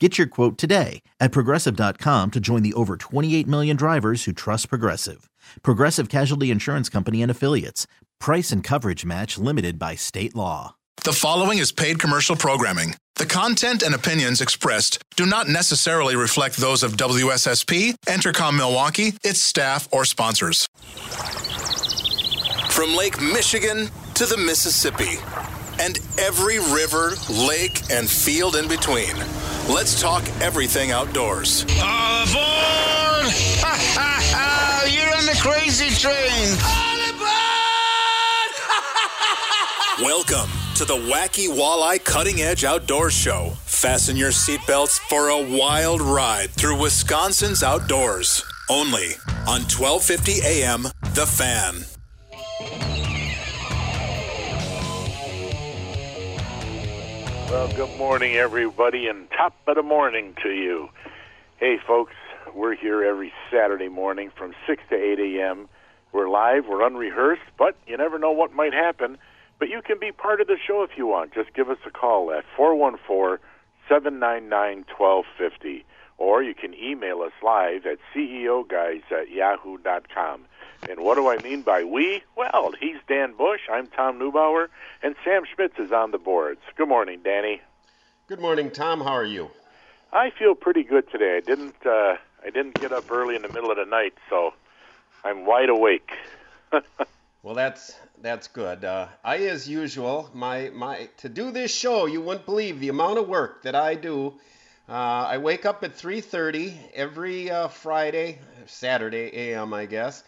Get your quote today at progressive.com to join the over 28 million drivers who trust Progressive. Progressive Casualty Insurance Company and Affiliates. Price and coverage match limited by state law. The following is paid commercial programming. The content and opinions expressed do not necessarily reflect those of WSSP, Entercom Milwaukee, its staff, or sponsors. From Lake Michigan to the Mississippi and every river, lake, and field in between. Let's talk everything outdoors. All aboard! Ha ha ha! You're on the crazy train! Welcome to the Wacky Walleye Cutting Edge Outdoors Show. Fasten your seatbelts for a wild ride through Wisconsin's outdoors. Only on 1250 AM, The Fan. Well, good morning, everybody, and top of the morning to you. Hey, folks, we're here every Saturday morning from 6 to 8 a.m. We're live, we're unrehearsed, but you never know what might happen. But you can be part of the show if you want. Just give us a call at 414 799 1250, or you can email us live at ceoguys at yahoo.com. And what do I mean by we? Well, he's Dan Bush, I'm Tom Neubauer, and Sam Schmitz is on the boards. Good morning, Danny. Good morning, Tom. How are you? I feel pretty good today. I didn't uh, I didn't get up early in the middle of the night, so I'm wide awake. Well, that's that's good. Uh, I, as usual, my my to do this show, you wouldn't believe the amount of work that I do. Uh, I wake up at 3:30 every uh, Friday, Saturday a.m. I guess.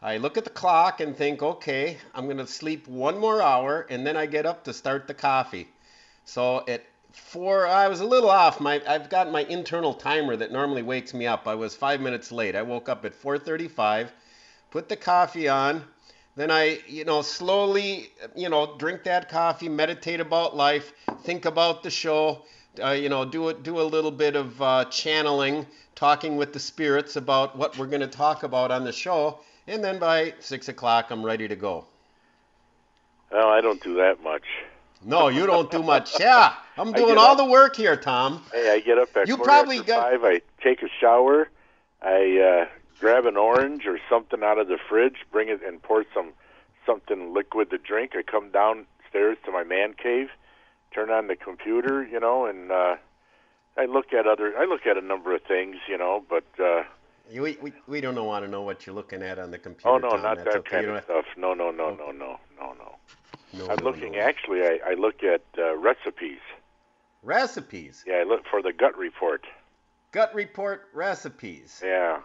I look at the clock and think, okay, I'm going to sleep one more hour, and then I get up to start the coffee. So at four, I was a little off. My I've got my internal timer that normally wakes me up. I was five minutes late. I woke up at 4:35, put the coffee on. Then I, you know, slowly, you know, drink that coffee, meditate about life, think about the show, uh, you know, do it, do a little bit of uh, channeling, talking with the spirits about what we're going to talk about on the show, and then by six o'clock, I'm ready to go. Well, I don't do that much. No, you don't do much. Yeah, I'm doing all up- the work here, Tom. Hey, I get up at You probably got- five. I take a shower. I uh, grab an orange or something out of the fridge, bring it, and pour some something liquid to drink. I come downstairs to my man cave, turn on the computer, you know, and uh, I look at other. I look at a number of things, you know, but uh, we, we, we don't want to know what you're looking at on the computer. oh no, Tom. not That's that okay. kind of stuff. No, no, no, no, no, no, no. no, I'm no, looking. no. Actually, I, I look at uh, recipes. recipes. Yeah, I look for the gut report. Gut report recipes. Yeah,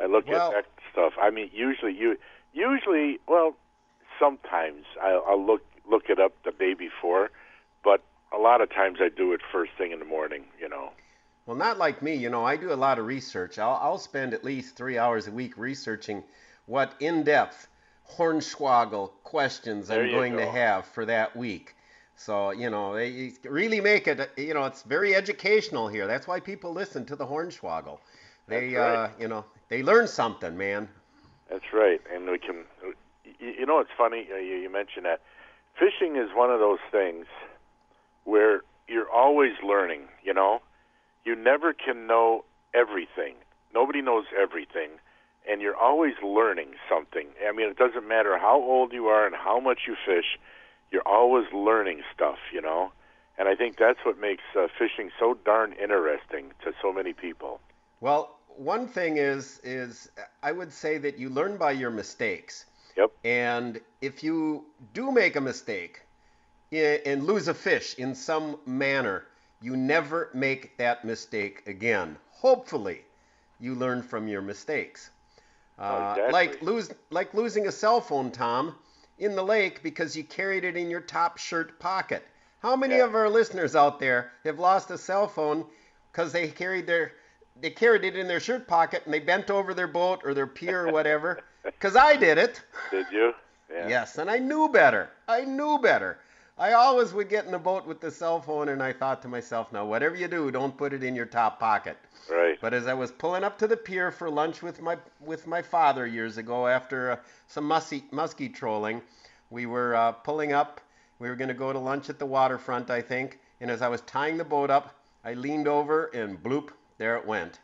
I look Well- at that stuff. I mean, usually you, usually, well, sometimes I'll, I'll look look it up the day before, but a lot of times I do it first thing in the morning. You know. Well, not like me. You know, I do a lot of research. I'll, I'll spend at least three hours a week researching what in-depth Hornswoggle questions There I'm going to have for that week. So, you know, they really make it, you know, it's very educational here. That's why people listen to the Hornswoggle. They, right. uh, you know, they learn something, man. That's right, and we can. You, know, it's funny uh, you, you mentioned that. Fishing is one of those things where you're always learning. You know, you never can know everything. Nobody knows everything, and you're always learning something. I mean, it doesn't matter how old you are and how much you fish. You're always learning stuff. You know, and I think that's what makes uh, fishing so darn interesting to so many people. Well, one thing is is I would say that you learn by your mistakes. Yep. And if you do make a mistake and lose a fish in some manner, you never make that mistake again. Hopefully, you learn from your mistakes. Uh, Exactly. Like lose like losing a cell phone, Tom, in the lake because you carried it in your top shirt pocket. How many Yeah. of our listeners out there have lost a cell phone because they carried their they carried it in their shirt pocket and they bent over their boat or their pier or whatever? Because I did it. Did you? Yeah. Yes, and I knew better. I knew better. I always would get in the boat with the cell phone, and I thought to myself, now, whatever you do, don't put it in your top pocket. Right. But as I was pulling up to the pier for lunch with my with my father years ago, after uh, some musky muskie trolling, we were uh, pulling up. We were going to go to lunch at the waterfront, I think. And as I was tying the boat up, I leaned over and bloop, there it went.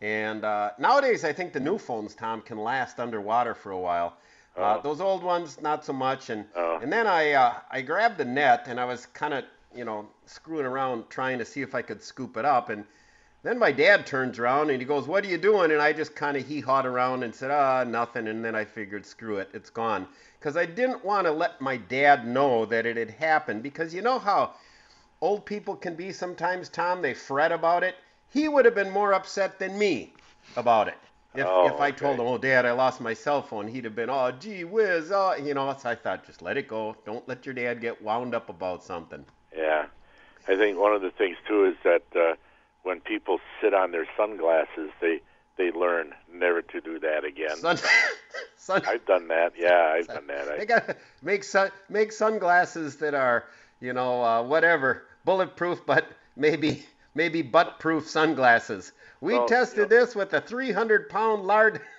And uh, nowadays, I think the new phones, Tom, can last underwater for a while. Uh, Oh. those old ones, not so much. And Oh. and then I uh, I grabbed the net and I was kind of you know screwing around trying to see if I could scoop it up. And then my dad turns around and he goes, "What are you doing?" And I just kind of hee-hawed around and said, "Ah, nothing." And then I figured, screw it, it's gone, because I didn't want to let my dad know that it had happened. Because you know how old people can be sometimes, Tom. They fret about it. He would have been more upset than me about it. If, Oh, if I told him, "Oh, Dad, I lost my cell phone," he'd have been, "Oh, gee whiz," oh, you know. So I thought, just let it go. Don't let your dad get wound up about something. Yeah. I think one of the things too is that uh, when people sit on their sunglasses, they they learn never to do that again. Sun, sun, I've done that. Yeah, I've done that. They I, got make sun make sunglasses that are you know uh, whatever bulletproof, but maybe maybe butt proof sunglasses. We Well, tested yeah. this with a 300 pound lard.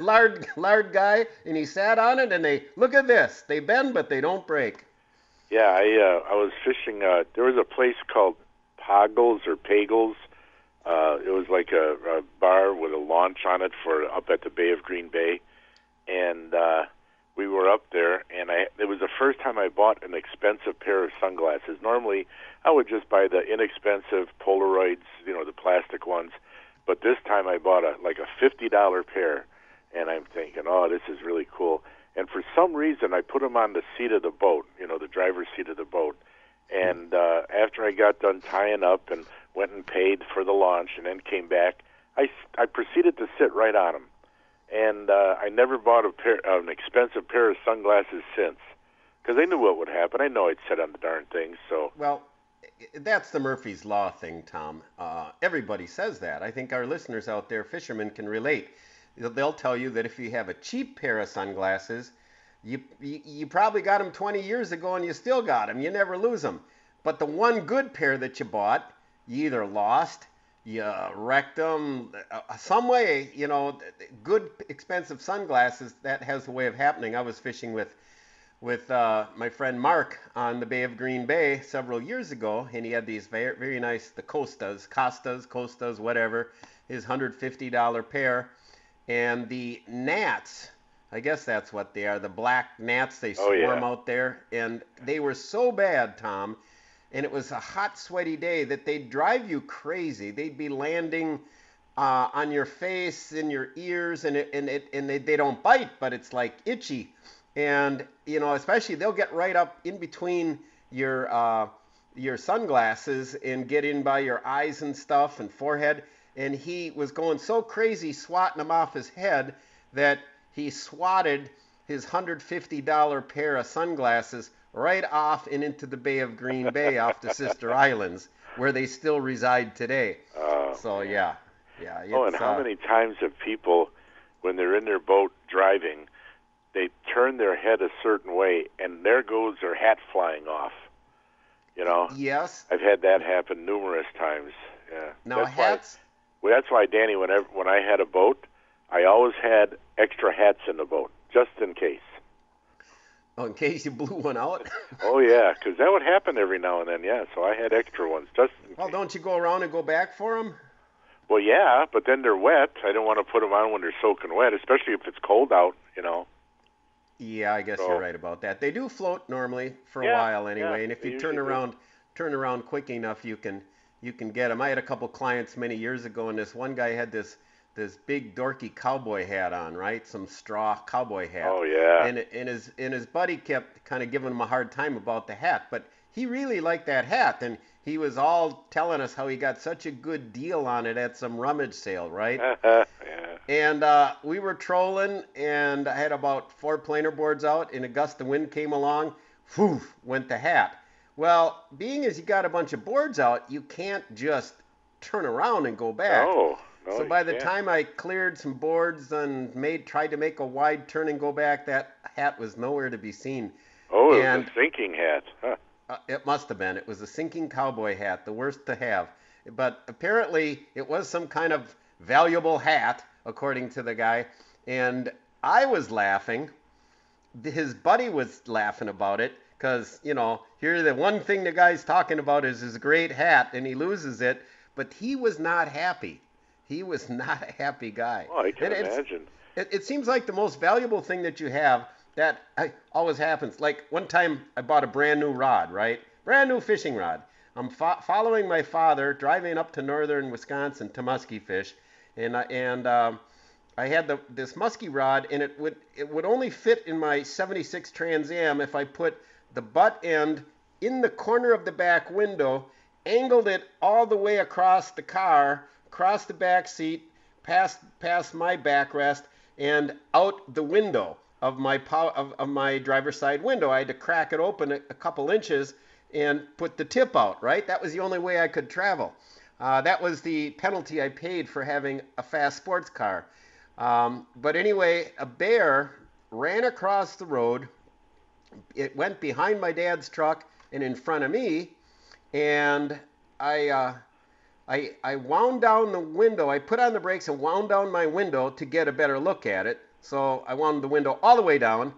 Lard, lard guy, and he sat on it, and they look at this. They bend, but they don't break. yeah, I uh, I was fishing. Uh, there was a place called Poggles or Pagels. Uh, it was like a, a bar with a launch on it for up at the Bay of Green Bay, and uh, we were up there, and I it was the first time I bought an expensive pair of sunglasses. Normally, I would just buy the inexpensive Polaroids, you know, the plastic ones, but this time I bought a like a fifty dollar pair, and I'm thinking, oh, this is really cool. And for some reason, I put them on the seat of the boat, you know, the driver's seat of the boat. And uh, after I got done tying up and went and paid for the launch, and then came back, I, I proceeded to sit right on them. And uh, I never bought a pair, an expensive pair of sunglasses since, because I knew what would happen. I know I'd sit on the darn things. So Well, that's the Murphy's Law thing, Tom. Uh, everybody says that. I think our listeners out there, fishermen, can relate. They'll- They'll tell you that if you have a cheap pair of sunglasses, you, you, you probably got them 20 years ago and you still got them. You never lose them. But the one good pair that you bought, you either lost, you wrecked them, uh, some way, you know, good expensive sunglasses, that has a way of happening. I was fishing with with uh, my friend Mark on the Bay of Green Bay several years ago, and he had these very, very nice the Costas, Costas, Costas, whatever, his hundred fifty dollar pair, and the gnats. I guess that's what they are. The black gnats they Oh, swarm yeah. out there, and they were so bad, Tom. And it was a hot, sweaty day that they'd drive you crazy. They'd be landing uh, on your face, in your ears, and it, and it, and they, they don't bite, but it's like itchy. And you know, especially they'll get right up in between your uh, your sunglasses and get in by your eyes and stuff and forehead. And he was going so crazy swatting them off his head that he swatted his $150 pair of sunglasses right off and into the Bay of Green Bay off the Sister Islands, where they still reside today. uh, So yeah, yeah. Oh, and how uh, many times have people, when they're in their boat driving, they turn their head a certain way, and there goes their hat flying off. You know, Yes. I've had that happen numerous times. Yeah. Now that's hats. Why, well, that's why, Danny. Whenever when I had a boat, I always had extra hats in the boat, just in case. Oh, in case you blew one out. Oh yeah, 'cause that would happen every now and then. Yeah, so I had extra ones just. Well, don't you go around and go back for them? Well, yeah, but then they're wet. I don't want to put them on when they're soaking wet, especially if it's cold out. You know. Yeah, I guess So- you're right about that. They do float normally for a Yeah, while anyway, yeah, and if you turn usually do. around turn around quick enough, you can you can get them. I had a couple clients many years ago, and this one guy had this this big dorky cowboy hat on, right? Some straw cowboy hat. Oh yeah. And and his and his buddy kept kind of giving him a hard time about the hat, but he really liked that hat, and he was all telling us how he got such a good deal on it at some rummage sale, right? yeah. And uh, we were trolling, and I had about four planer boards out, and a gust of wind came along. Whew, went the hat. Well, being as you got a bunch of boards out, you can't just turn around and go back. No. No, so by the time I cleared some boards and made tried to make a wide turn and go back, that hat was nowhere to be seen. Oh, it and- was a sinking hat. Huh. Uh, it must have been. It was a sinking cowboy hat, the worst to have. But apparently, it was some kind of valuable hat, according to the guy. And I was laughing. His buddy was laughing about it because, you know, here the one thing the guy's talking about is his great hat, and he loses it. But he was not happy. He was not a happy guy. Oh, I can And imagine. it, it seems like the most valuable thing that you have that I, always happens. Like one time I bought a brand new rod, right? Brand new fishing rod. I'm fo- following my father driving up to northern Wisconsin to musky fish, and I, and um, I had the this musky rod, and it would it would only fit in my 76 Trans Am if I put the butt end in the corner of the back window, angled it all the way across the car, across the back seat, past past my backrest, and out the window of my pow- of, of my driver's side window. I had to crack it open a, a couple inches and put the tip out. Right, that was the only way I could travel. Uh, that was the penalty I paid for having a fast sports car. Um, but anyway, a bear ran across the road. It went behind my dad's truck and in front of me, and I, uh, I, I wound down the window. I put on the brakes and wound down my window to get a better look at it. So I wound the window all the way down.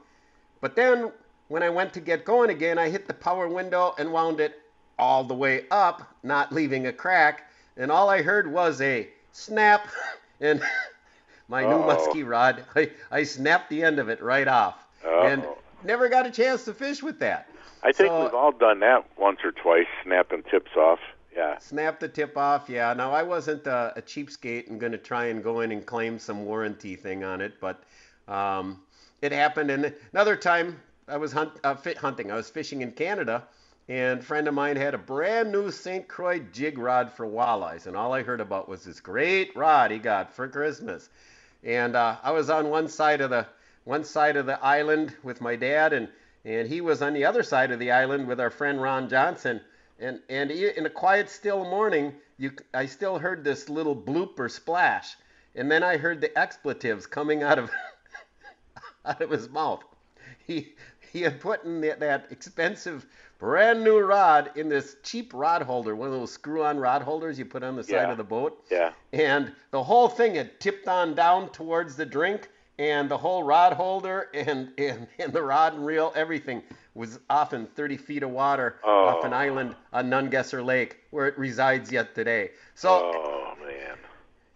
But then when I went to get going again, I hit the power window and wound it all the way up, not leaving a crack. And all I heard was a snap, and my new Uh-oh. musky rod, I, I snapped the end of it right off. And Uh-oh. never got a chance to fish with that. I think So- we've all done that once or twice, snapping tips off. Yeah. Snap the tip off, yeah. Now I wasn't a, a cheapskate and going to try and go in and claim some warranty thing on it, but um, it happened. And another time I was hunt, uh, fit hunting. I was fishing in Canada, and a friend of mine had a brand new St. Croix jig rod for walleyes, and all I heard about was this great rod he got for Christmas. And uh, I was on one side of the one side of the island with my dad, and and he was on the other side of the island with our friend Ron Johnson. And and in a quiet, still morning, you I still heard this little bloop or splash, and then I heard the expletives coming out of out of his mouth. He he had put in that, that expensive brand new rod in this cheap rod holder, one of those screw-on rod holders you put on the side Yeah. of the boat Yeah. and the whole thing had tipped on down towards the drink and the whole rod holder and, and, and the rod and reel everything was often 30 feet of water off an Oh. island on Nungesser Lake where it resides yet today. So Oh man.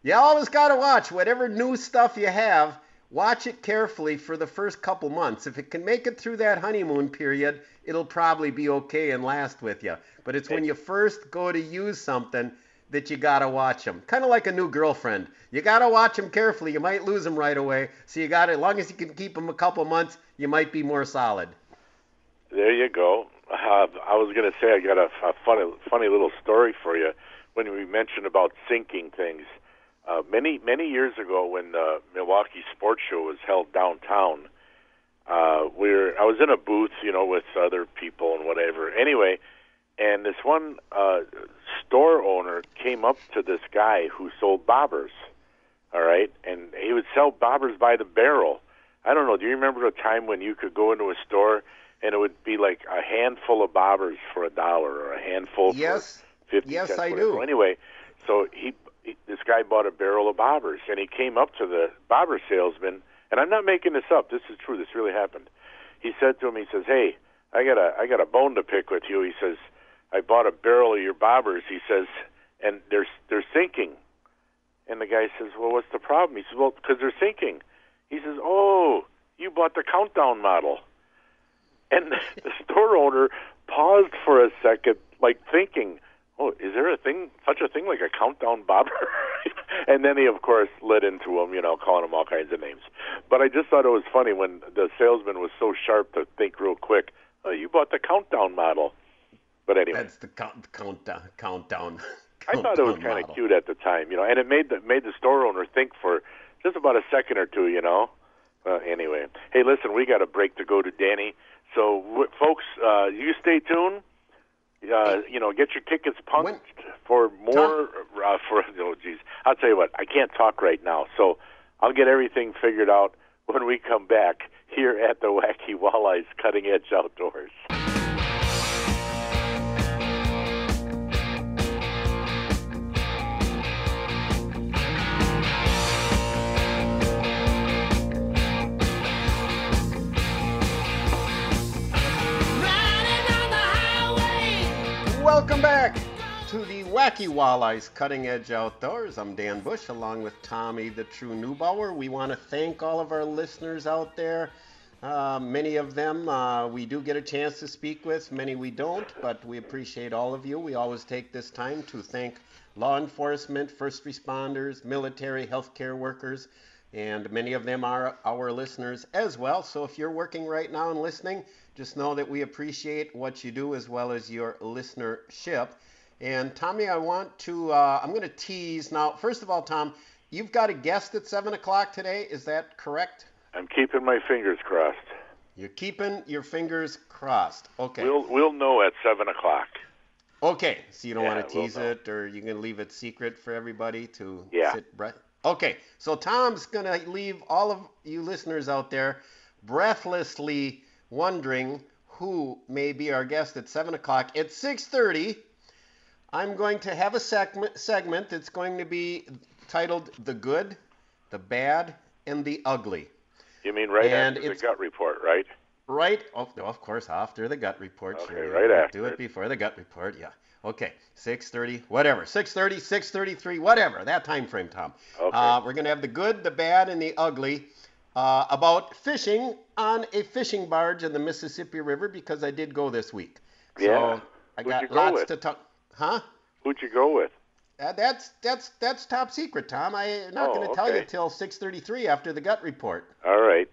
you always got to watch whatever new stuff you have. Watch it carefully for the first couple months. If it can make it through that honeymoon period, it'll probably be okay and last with you. But it's when you first go to use something that you got to watch them. Kind of like a new girlfriend. You got to watch them carefully. You might lose them right away. So you got as long as you can keep them a couple months, you might be more solid. There you go. Uh, I was to say I got a, a funny, funny little story for you when we mentioned about sinking things. Uh, many, many years ago, when the Milwaukee Sports Show was held downtown, uh, we were, I was in a booth, you know, with other people and whatever. Anyway, and this one uh, store owner came up to this guy who sold bobbers. All right, and he would sell bobbers by the barrel. I don't know. Do you remember a time when you could go into a store and it would be like a handful of bobbers for a dollar or a handful Yes. for fifty Yes, cents? I whatever. do. Anyway, so he, he this guy bought a barrel of bobbers and he came up to the bobber salesman, and I'm not making this up. This is true. This really happened. He said to him, he says, "Hey, I got a I got a bone to pick with you." He says, "I bought a barrel of your bobbers." He says, "and they're they're sinking." And the guy says, "Well, what's the problem?" He says, "Well, because they're sinking." He says, "Oh, you bought the countdown model." And the store owner paused for a second, like thinking, "Oh, is there a thing, such a thing like a countdown bobber?" and then he, of course, led into him, you know, calling him all kinds of names. But I just thought it was funny when the salesman was so sharp to think real quick. Oh, you bought the countdown model. But anyway, That's the count, countdown. Countdown. I thought it was kind of cute at the time, you know, and it made the made the store owner think for just about a second or two, you know. Uh, anyway, hey, listen, we got a break to go to Danny. So, w- folks, uh, you stay tuned. Uh, you know, get your tickets punched When- for more. Uh, for oh, geez, I'll tell you what, I can't talk right now, so I'll get everything figured out when we come back here at the Wacky Walleyes Cutting Edge Outdoors. Welcome back to the Wacky Walleyes Cutting Edge Outdoors. I'm Dan Bush along with Tommy the True Neubauer. We want to thank all of our listeners out there. Uh, many of them uh, we do get a chance to speak with, many we don't, but we appreciate all of you. We always take this time to thank law enforcement, first responders, military, healthcare workers, and many of them are our listeners as well. So if you're working right now and listening, just know that we appreciate what you do as well as your listenership. And Tommy, I want to, uh, I'm going to tease now. First of all, Tom, you've got a guest at 7 o'clock today. Is that correct? I'm keeping my fingers crossed. You're keeping your fingers crossed. Okay. We'll we'll know at seven o'clock. Okay, so you don't Yeah, want to we'll tease it, or you can leave it secret for everybody to Yeah. sit breath. Okay, so Tom's gonna leave all of you listeners out there breathlessly wondering who may be our guest at seven o'clock. At six thirty, I'm going to have a segment segment that's going to be titled "The Good, the Bad, and the Ugly." You mean right And after the gut report, right? Right. Oh, no, of course, after the gut report. Okay, sure. right after Do it before the gut report. Yeah. Okay. 6:30, whatever. 6:30, 6:33, whatever. That time frame, Tom. Okay. Uh, we're gonna have the good, the bad, and the ugly uh, about fishing on a fishing barge in the Mississippi River because I did go this week. So Yeah. I Who'd got lots with? to talk. Huh? Who'd you go with? Uh, that's that's that's top secret, Tom. I'm not Oh, going to tell you okay. till 6:33 after the gut report. All right,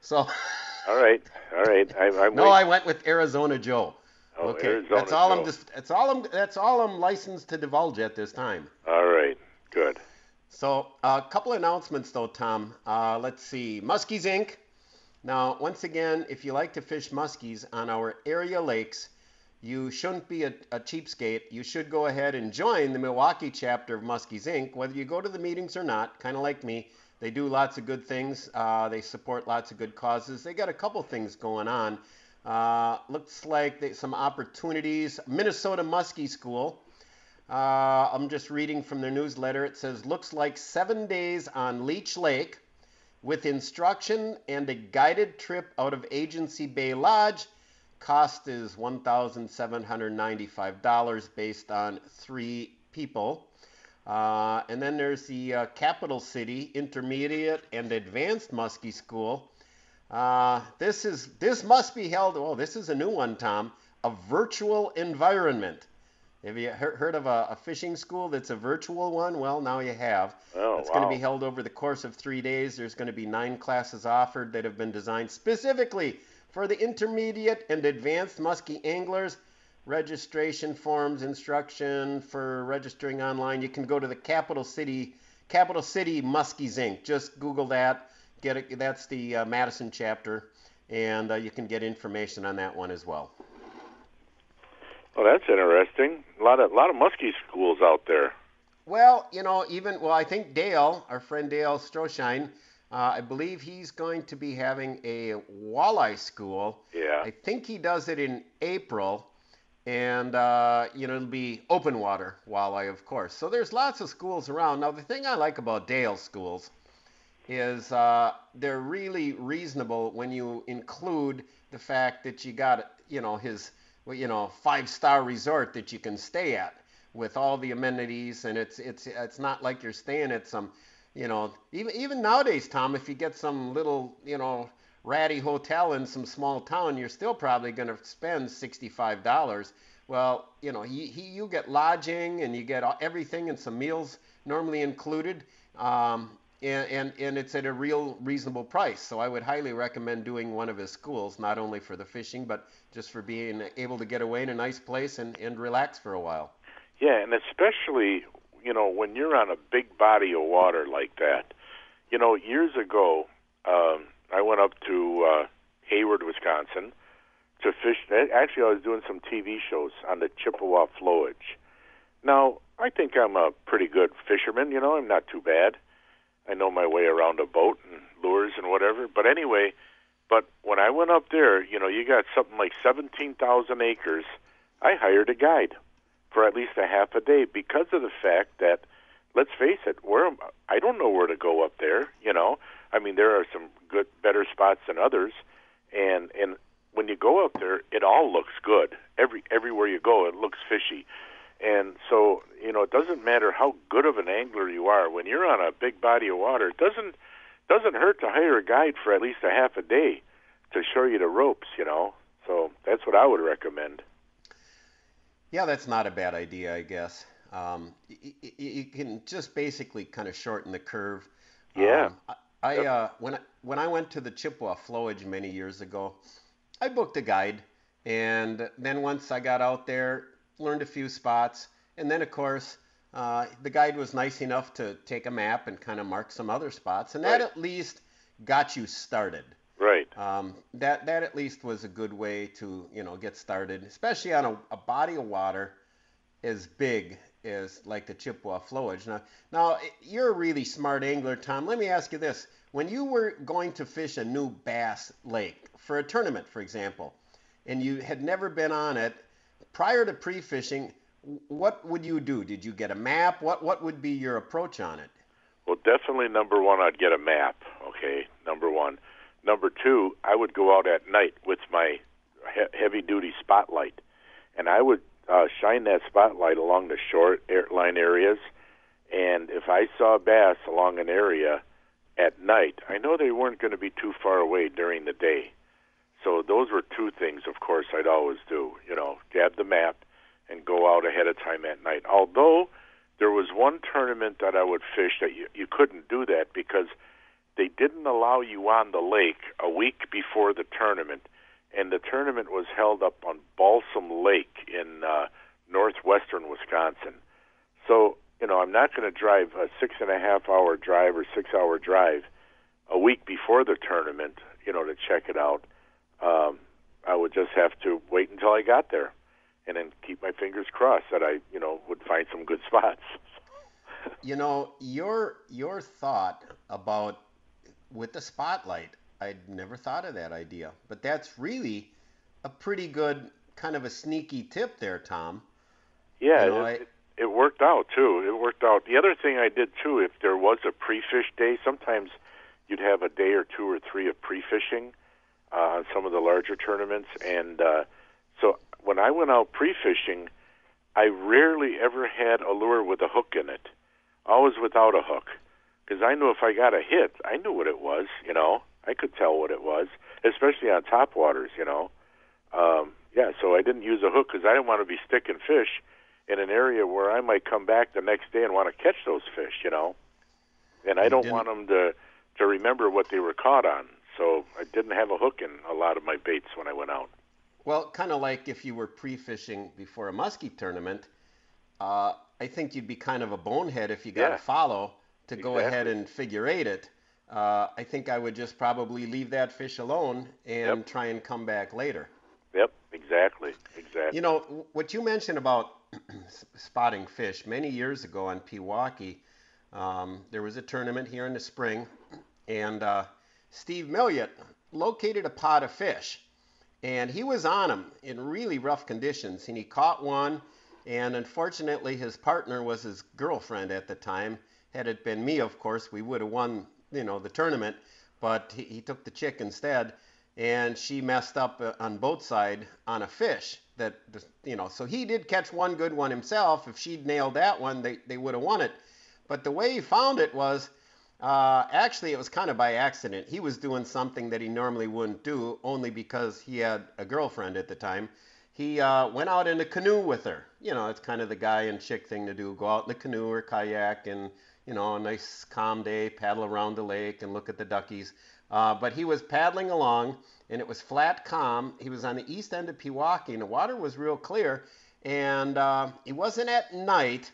So. all right, all right. I, No, waiting. I went with Arizona Joe. Oh, okay, Arizona that's all Joe. I'm just. That's all I'm. That's all I'm licensed to divulge at this time. All right, good. So a couple announcements though, Tom. Uh, let's see, Muskies Inc. Now, once again, if you like to fish muskies on our area lakes, you shouldn't be a, a cheapskate. You should go ahead and join the Milwaukee chapter of Muskies Inc. Whether you go to the meetings or not, kind of like me, they do lots of good things. Uh, they support lots of good causes. They got a couple things going on. Uh, looks like they, some opportunities. Minnesota Muskie School. Uh, I'm just reading from their newsletter. It says, looks like seven days on Leech Lake with instruction and a guided trip out of Agency Bay Lodge. Cost is $1,795 based on three people. Uh, and then there's the uh, Capital City Intermediate and Advanced Muskie School. Uh, this is this must be held. Oh, this is a new one, Tom. A virtual environment. Have you heard of a, a fishing school that's a virtual one? Well, now you have. Oh, it's going to be held over the course of three days. There's going to be nine classes offered that have been designed specifically for the intermediate and advanced muskie anglers. Registration forms, instruction for registering online. You can go to the Capital City, Capital City Muskies Inc. Just Google that. Get it. That's the uh, Madison chapter, and uh, you can get information on that one as well. Well, that's interesting. A lot of lot of muskie schools out there. Well, you know, even well, I think Dale, our friend Dale Stroschein, uh, I believe he's going to be having a walleye school. Yeah. I think he does it in April, and uh, you know it'll be open water walleye, of course. So there's lots of schools around. Now the thing I like about Dale schools is uh, they're really reasonable when you include the fact that you got you know his you know five star resort that you can stay at with all the amenities and it's it's it's not like you're staying at some you know even even nowadays Tom if you get some little you know ratty hotel in some small town you're still probably going to spend $65 Well, you know, he, he, you get lodging and you get everything and some meals normally included. Um, and, and, and it's at a real reasonable price. So I would highly recommend doing one of his schools, not only for the fishing, but just for being able to get away in a nice place and, and relax for a while. Yeah, and especially, you know, when you're on a big body of water like that. You know, years ago, um, I went up to uh, Hayward, Wisconsin to fish. Actually, I was doing some TV shows on the Chippewa flowage. Now, I think I'm a pretty good fisherman. You know, I'm not too bad. I know my way around a boat and lures and whatever. But anyway, but when I went up there, you know, you got something like 17,000 acres. I hired a guide for at least a half a day because of the fact that, let's face it, where I don't know where to go up there. You know, I mean, there are some good, better spots than others, and and when you go up there, it all looks good. Every everywhere you go, it looks fishy. And so, you know, it doesn't matter how good of an angler you are. When you're on a big body of water, it doesn't doesn't hurt to hire a guide for at least a half a day to show you the ropes. You know, so that's what I would recommend. Yeah, that's not a bad idea, I guess. Um, you, you can just basically kind of shorten the curve. Yeah. Um, I, I uh, when I, when I went to the Chippewa Flowage many years ago, I booked a guide, and then once I got out there, learned a few spots, and then of course uh, the guide was nice enough to take a map and kind of mark some other spots, and that right. at least got you started. Right. Um, that that at least was a good way to you know get started, especially on a, a body of water as big as like the Chippewa flowage. Now, now you're a really smart angler, Tom. Let me ask you this: When you were going to fish a new bass lake for a tournament, for example, and you had never been on it, prior to pre-fishing, what would you do? Did you get a map? What what would be your approach on it? Well, definitely number one, I'd get a map. Okay, number one. Number two, I would go out at night with my he- heavy-duty spotlight, and I would uh, shine that spotlight along the short line areas. And if I saw bass along an area at night, I know they weren't going to be too far away during the day. So those were two things, of course, I'd always do. You know, grab the map and go out ahead of time at night. Although there was one tournament that I would fish that you, you couldn't do that because they didn't allow you on the lake a week before the tournament, and the tournament was held up on Balsam Lake in uh, northwestern Wisconsin. So you know, I'm not going to drive a six and a half hour drive or six hour drive a week before the tournament, you know, to check it out um, I would just have to wait until I got there, and then keep my fingers crossed that I, you know, would find some good spots. you know, your your thought about with the spotlight, I'd never thought of that idea, but that's really a pretty good kind of a sneaky tip there, Tom. Yeah, you know, it, I, it worked out too. It worked out. The other thing I did too, if there was a pre-fish day, sometimes you'd have a day or two or three of pre-fishing uh, on some of the larger tournaments. And uh, so when I went out pre-fishing, I rarely ever had a lure with a hook in it. Always without a hook, because I knew if I got a hit, I knew what it was. You know, I could tell what it was, especially on top waters. You know, um, yeah. So I didn't use a hook because I didn't want to be sticking fish in an area where I might come back the next day and want to catch those fish. You know, and I don't want them to to remember what they were caught on. So I didn't have a hook in a lot of my baits when I went out. Well, kind of like if you were pre-fishing before a muskie tournament, uh, I think you'd be kind of a bonehead if you got yeah. a follow to go exactly. ahead and figure eight it. Uh, I think I would just probably leave that fish alone and yep. try and come back later. Yep, exactly, exactly. You know what you mentioned about spotting fish. Many years ago on Pewaukee, um, there was a tournament here in the spring, and uh, Steve Milliot located a pot of fish, and he was on them in really rough conditions. And he caught one, and unfortunately, his partner was his girlfriend at the time. Had it been me, of course, we would have won, you know, the tournament. But he, he took the chick instead, and she messed up uh, on both sides on a fish that you know so he did catch one good one himself if she'd nailed that one they, they would have won it but the way he found it was uh, actually, it was kind of by accident. He was doing something that he normally wouldn't do, only because he had a girlfriend at the time. he uh, went out in a canoe with her. You know, it's kind of the guy and chick thing to do. Go out in the canoe or kayak and, you know, a nice calm day, paddle around the lake and look at the duckies. Uh, but he was paddling along and it was flat calm. He was on the east end of Pewaukee and the water was real clear. And uh, it wasn't at night,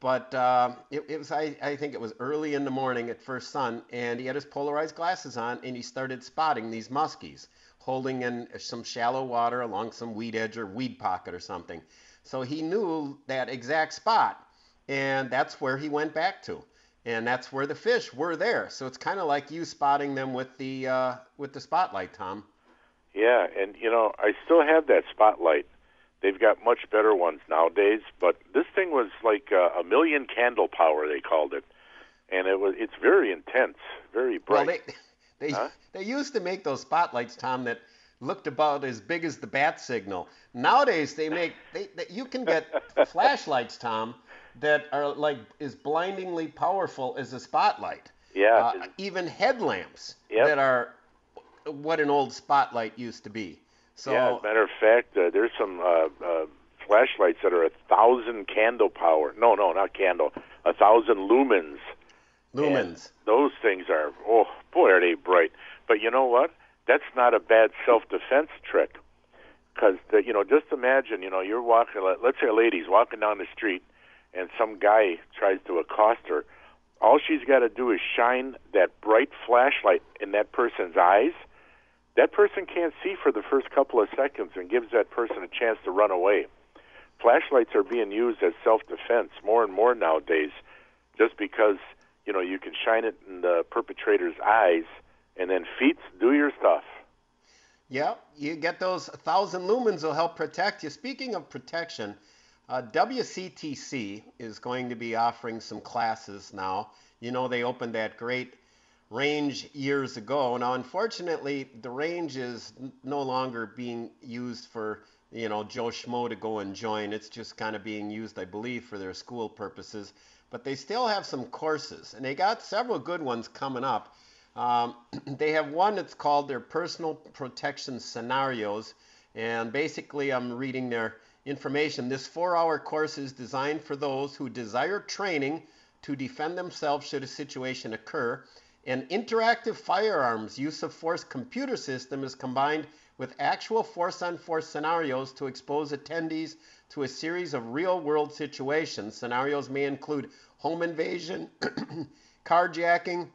but uh, it, it, was, I, I think it was early in the morning at first sun. And he had his polarized glasses on and he started spotting these muskies holding in some shallow water along some weed edge or weed pocket or something. So he knew that exact spot, and that's where he went back to, and that's where the fish were there. So it's kind of like you spotting them with the uh, with the spotlight, Tom. Yeah, and you know I still have that spotlight. They've got much better ones nowadays, but this thing was like uh, a million candle power. They called it, and it was it's very intense, very bright. Well, they, they huh? they used to make those spotlights, Tom, that looked about as big as the bat signal. Nowadays they make they, they you can get flashlights, Tom, that are like as blindingly powerful as a spotlight. Yeah. Uh, even headlamps yep. that are what an old spotlight used to be. So, yeah, as a matter of fact, uh, there's some uh, uh, flashlights that are a thousand candle power. No, no, not candle. A thousand lumens. Lumens. And those things are oh boy, are they bright. But you know what? That's not a bad self-defense trick. Because you know, just imagine, you know, you're walking. Let's say a lady's walking down the street, and some guy tries to accost her. All she's got to do is shine that bright flashlight in that person's eyes. That person can't see for the first couple of seconds and gives that person a chance to run away. Flashlights are being used as self-defense more and more nowadays, just because you know you can shine it in the perpetrator's eyes and then feet, do your stuff. Yeah, you get those thousand lumens will help protect you. Speaking of protection, uh, WCTC is going to be offering some classes now. You know, they opened that great range years ago. Now, unfortunately, the range is no longer being used for, you know, Joe Schmo to go and join. It's just kind of being used, I believe, for their school purposes. But they still have some courses, and they got several good ones coming up. Um, they have one that's called their personal protection scenarios. And basically, I'm reading their information. This four hour course is designed for those who desire training to defend themselves should a situation occur. An interactive firearms use of force computer system is combined with actual force on force scenarios to expose attendees to a series of real world situations. Scenarios may include home invasion, carjacking,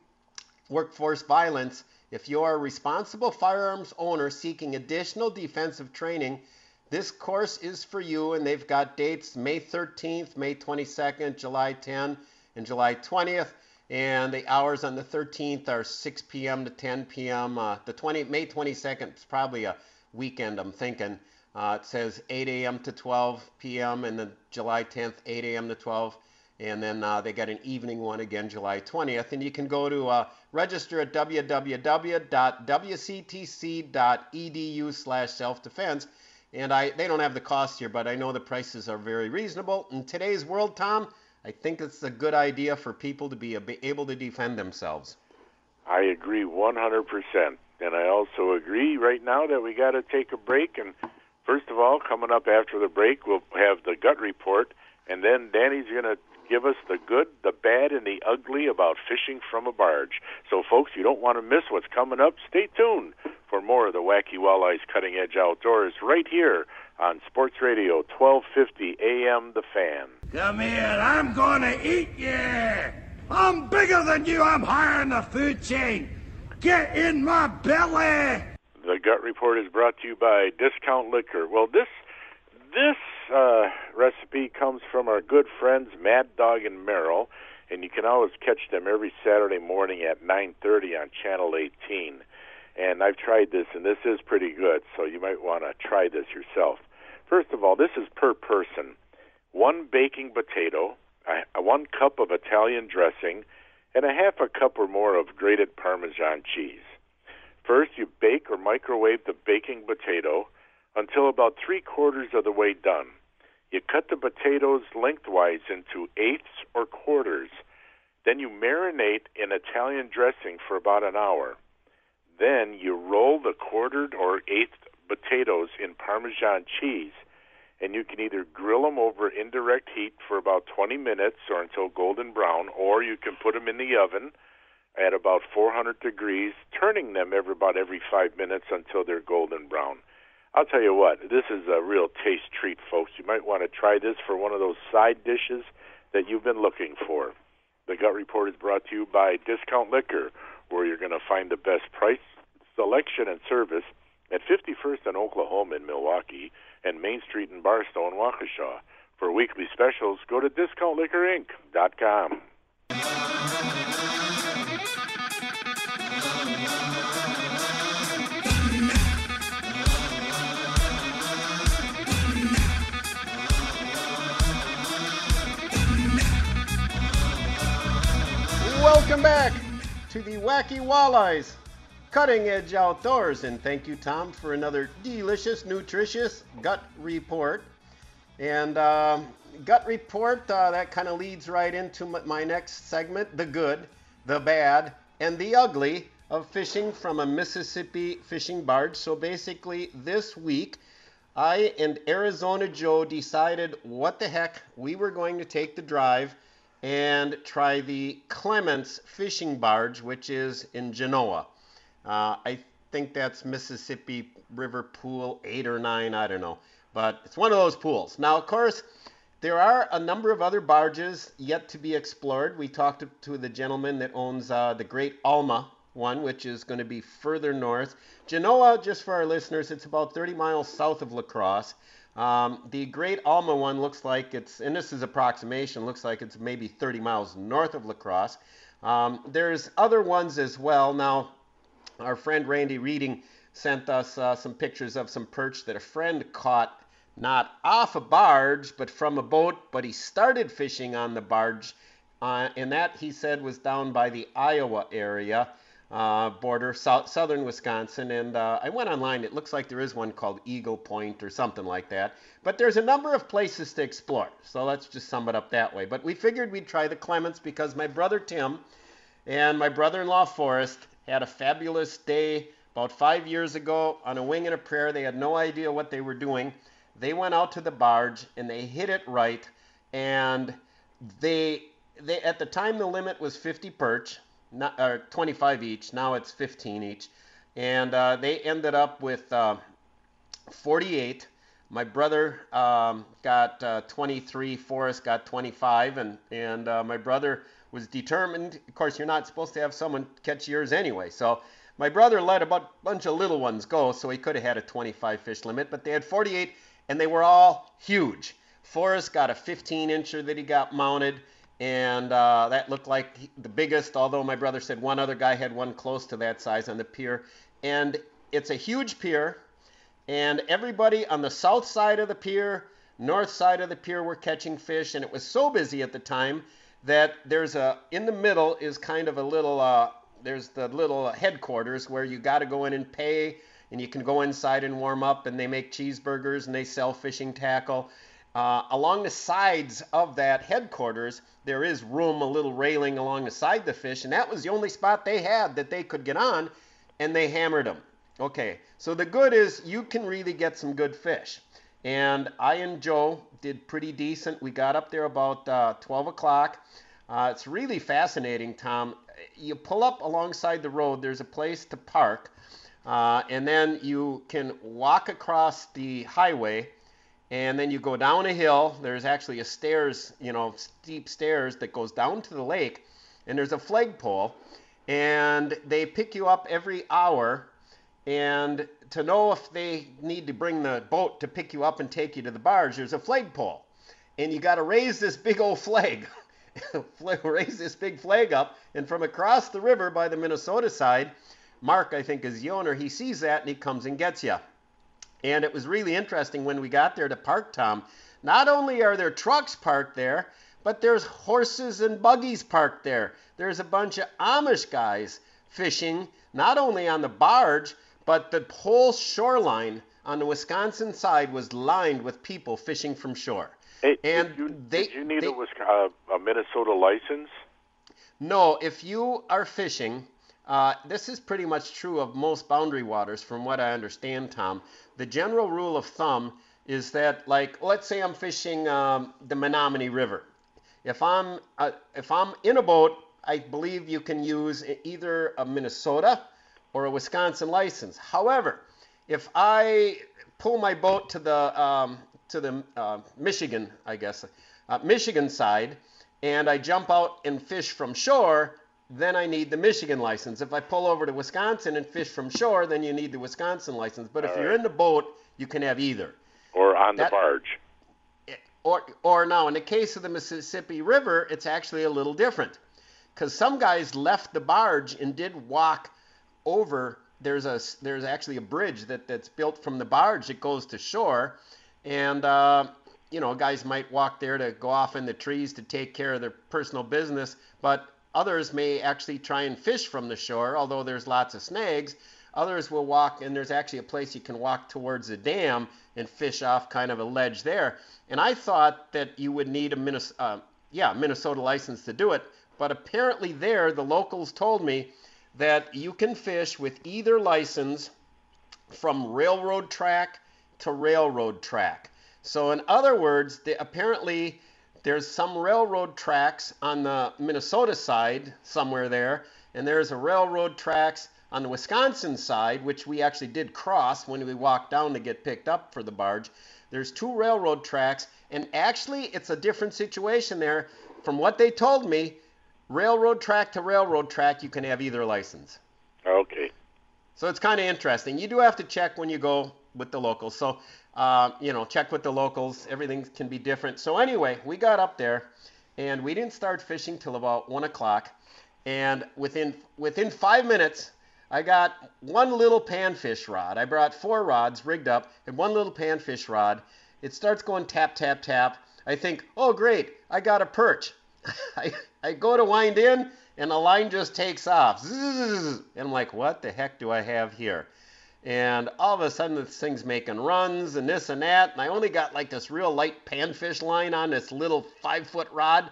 workforce violence, if you are a responsible firearms owner seeking additional defensive training, this course is for you, and they've got dates May 13th, May 22nd, July 10, and July 20th. And the hours on the 13th are 6 p.m. to 10 p.m. Uh, the 20 May 22nd is probably a weekend, I'm thinking. Uh, it says 8 a.m. to 12 p.m. and then July 10th, 8 a.m. to 12 and then uh, they got an evening one again July 20th. And you can go to uh, register at www.wctc.edu slash self-defense. And I, they don't have the cost here, but I know the prices are very reasonable. In today's world, Tom, I think it's a good idea for people to be able to defend themselves. I agree 100%. And I also agree right now that we got to take a break. And first of all, coming up after the break, we'll have the gut report. And then Danny's going to give us the good, the bad, and the ugly about fishing from a barge. So, folks, you don't want to miss what's coming up. Stay tuned for more of the Wacky Walleyes Cutting Edge Outdoors right here on Sports Radio 1250 AM The Fan. Come here, I'm gonna eat you! I'm bigger than you, I'm higher in the food chain! Get in my belly! The Gut Report is brought to you by Discount Liquor. Well, this this uh, recipe comes from our good friends Mad Dog and Merrill, and you can always catch them every Saturday morning at 9:30 on Channel 18. And I've tried this, and this is pretty good. So you might want to try this yourself. First of all, this is per person: one baking potato, one cup of Italian dressing, and a half a cup or more of grated Parmesan cheese. First, you bake or microwave the baking potato until about three quarters of the way done. You cut the potatoes lengthwise into eighths or quarters. Then you marinate in Italian dressing for about an hour. Then you roll the quartered or eighth potatoes in Parmesan cheese and you can either grill them over indirect heat for about 20 minutes or until golden brown, or you can put them in the oven at about 400 degrees, turning them every about every five minutes until they're golden brown. I'll tell you what, this is a real taste treat, folks. You might want to try this for one of those side dishes that you've been looking for. The Gut Report is brought to you by Discount Liquor, where you're going to find the best price, selection, and service at 51st and Oklahoma in Milwaukee and Main Street in Barstow and Waukesha. For weekly specials, go to discountliquorinc.com. Welcome back to the Wacky Walleyes Cutting Edge Outdoors. And thank you, Tom, for another delicious, nutritious gut report. And uh, gut report, uh, that kind of leads right into my next segment the good, the bad, and the ugly of fishing from a Mississippi fishing barge. So basically, this week, I and Arizona Joe decided what the heck we were going to take the drive and try the Clements fishing barge, which is in Genoa. Uh, I think that's Mississippi River Pool 8 or 9, I don't know. But it's one of those pools. Now, of course, there are a number of other barges yet to be explored. We talked to, to the gentleman that owns uh, the Great Alma one, which is going to be further north. Genoa, just for our listeners, it's about 30 miles south of La Crosse. Um, the Great Alma one looks like it's, and this is approximation, looks like it's maybe 30 miles north of La Crosse. Um, there's other ones as well. Now, our friend Randy Reading sent us uh, some pictures of some perch that a friend caught not off a barge, but from a boat, but he started fishing on the barge. Uh, and that, he said, was down by the Iowa area uh, border, south, southern Wisconsin. And uh, I went online. It looks like there is one called Eagle Point or something like that. But there's a number of places to explore. So let's just sum it up that way. But we figured we'd try the Clements because my brother Tim and my brother in law Forrest had a fabulous day about five years ago on a wing and a prayer. They had no idea what they were doing. They went out to the barge and they hit it right. And they, they at the time, the limit was 50 perch not, or 25 each. Now it's 15 each. And uh, they ended up with uh, 48. My brother um, got uh, 23. Forrest got 25. And, and uh, my brother was determined. Of course, you're not supposed to have someone catch yours anyway. So my brother let a bunch of little ones go, so he could have had a 25 fish limit. But they had 48, and they were all huge. Forrest got a 15 incher that he got mounted and uh, that looked like the biggest. Although my brother said one other guy had one close to that size on the pier, and it's a huge pier, and everybody on the south side of the pier, north side of the pier were catching fish, and it was so busy at the time that there's a in the middle is kind of a little uh, there's the little headquarters where you got to go in and pay and you can go inside and warm up and they make cheeseburgers and they sell fishing tackle uh, along the sides of that headquarters, there is room, a little railing along the side the fish, and that was the only spot they had that they could get on, and they hammered them. Okay, so the good is you can really get some good fish. And I and Joe did pretty decent. We got up there about uh, 12 o'clock. Uh, it's really fascinating, Tom. You pull up alongside the road, there's a place to park, uh, and then you can walk across the highway and then you go down a hill. There's actually a stairs, you know, steep stairs that goes down to the lake, and there's a flagpole, and they pick you up every hour, and to know if they need to bring the boat to pick you up and take you to the barge, there's a flagpole, and you got to raise this big old flag. raise this big flag up, and from across the river by the Minnesota side, Mark, I think, is the owner. He sees that and he comes and gets you. And it was really interesting when we got there to park, Tom. Not only are there trucks parked there, but there's horses and buggies parked there. There's a bunch of Amish guys fishing, not only on the barge, but the whole shoreline on the Wisconsin side was lined with people fishing from shore. Hey, and did you, they, did you need they, a, a Minnesota license? No, if you are fishing, uh, this is pretty much true of most boundary waters, from what I understand, Tom. The general rule of thumb is that like let's say I'm fishing um, the Menominee River. If I'm uh, if I'm in a boat, I believe you can use either a Minnesota or a Wisconsin license. However, if I pull my boat to the um, to the uh, Michigan, I guess, uh, Michigan side, and I jump out and fish from shore, then I need the Michigan license. If I pull over to Wisconsin and fish from shore, then you need the Wisconsin license. But if All you're in the boat, you can have either. Or on the barge. Or, or now, in the case of the Mississippi River, it's actually a little different. Because some guys left the barge and did walk over. There's a there's actually a bridge that, that's built from the barge that goes to shore, and uh, you know guys might walk there to go off in the trees to take care of their personal business, but others may actually try and fish from the shore. Although there's lots of snags, others will walk, and there's actually a place you can walk towards the dam and fish off kind of a ledge there. And I thought that you would need a Minnesota, uh, yeah, Minnesota license to do it, but apparently there the locals told me that you can fish with either license from railroad track to railroad track. So in other words, the, apparently there's some railroad tracks on the Minnesota side somewhere there, and there's a railroad tracks on the Wisconsin side, which we actually did cross when we walked down to get picked up for the barge. There's two railroad tracks, and actually it's a different situation there. From what they told me, railroad track to railroad track, you can have either license. Okay. So it's kind of interesting. You do have to check when you go with the locals. So, uh, you know, check with the locals. Everything can be different. So anyway, we got up there, and we didn't start fishing till about one o'clock. And within within five minutes, I got one little panfish rod. I brought four rods rigged up and one little panfish rod. It starts going tap tap tap. I think, oh great, I got a perch. I, I go to wind in and the line just takes off. Zzz, and I'm like, what the heck do I have here? And all of a sudden, this thing's making runs and this and that. And I only got like this real light panfish line on this little five foot rod.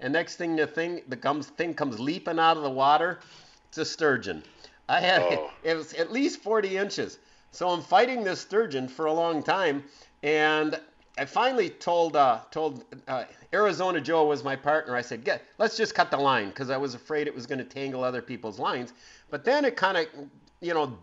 And next thing the thing the comes thing comes leaping out of the water. It's a sturgeon. I had Oh. it was at least 40 inches. So I'm fighting this sturgeon for a long time, and I finally told uh, told uh, Arizona Joe was my partner. I said, "Get, let's just cut the line," because I was afraid it was going to tangle other people's lines. But then it kind of, you know,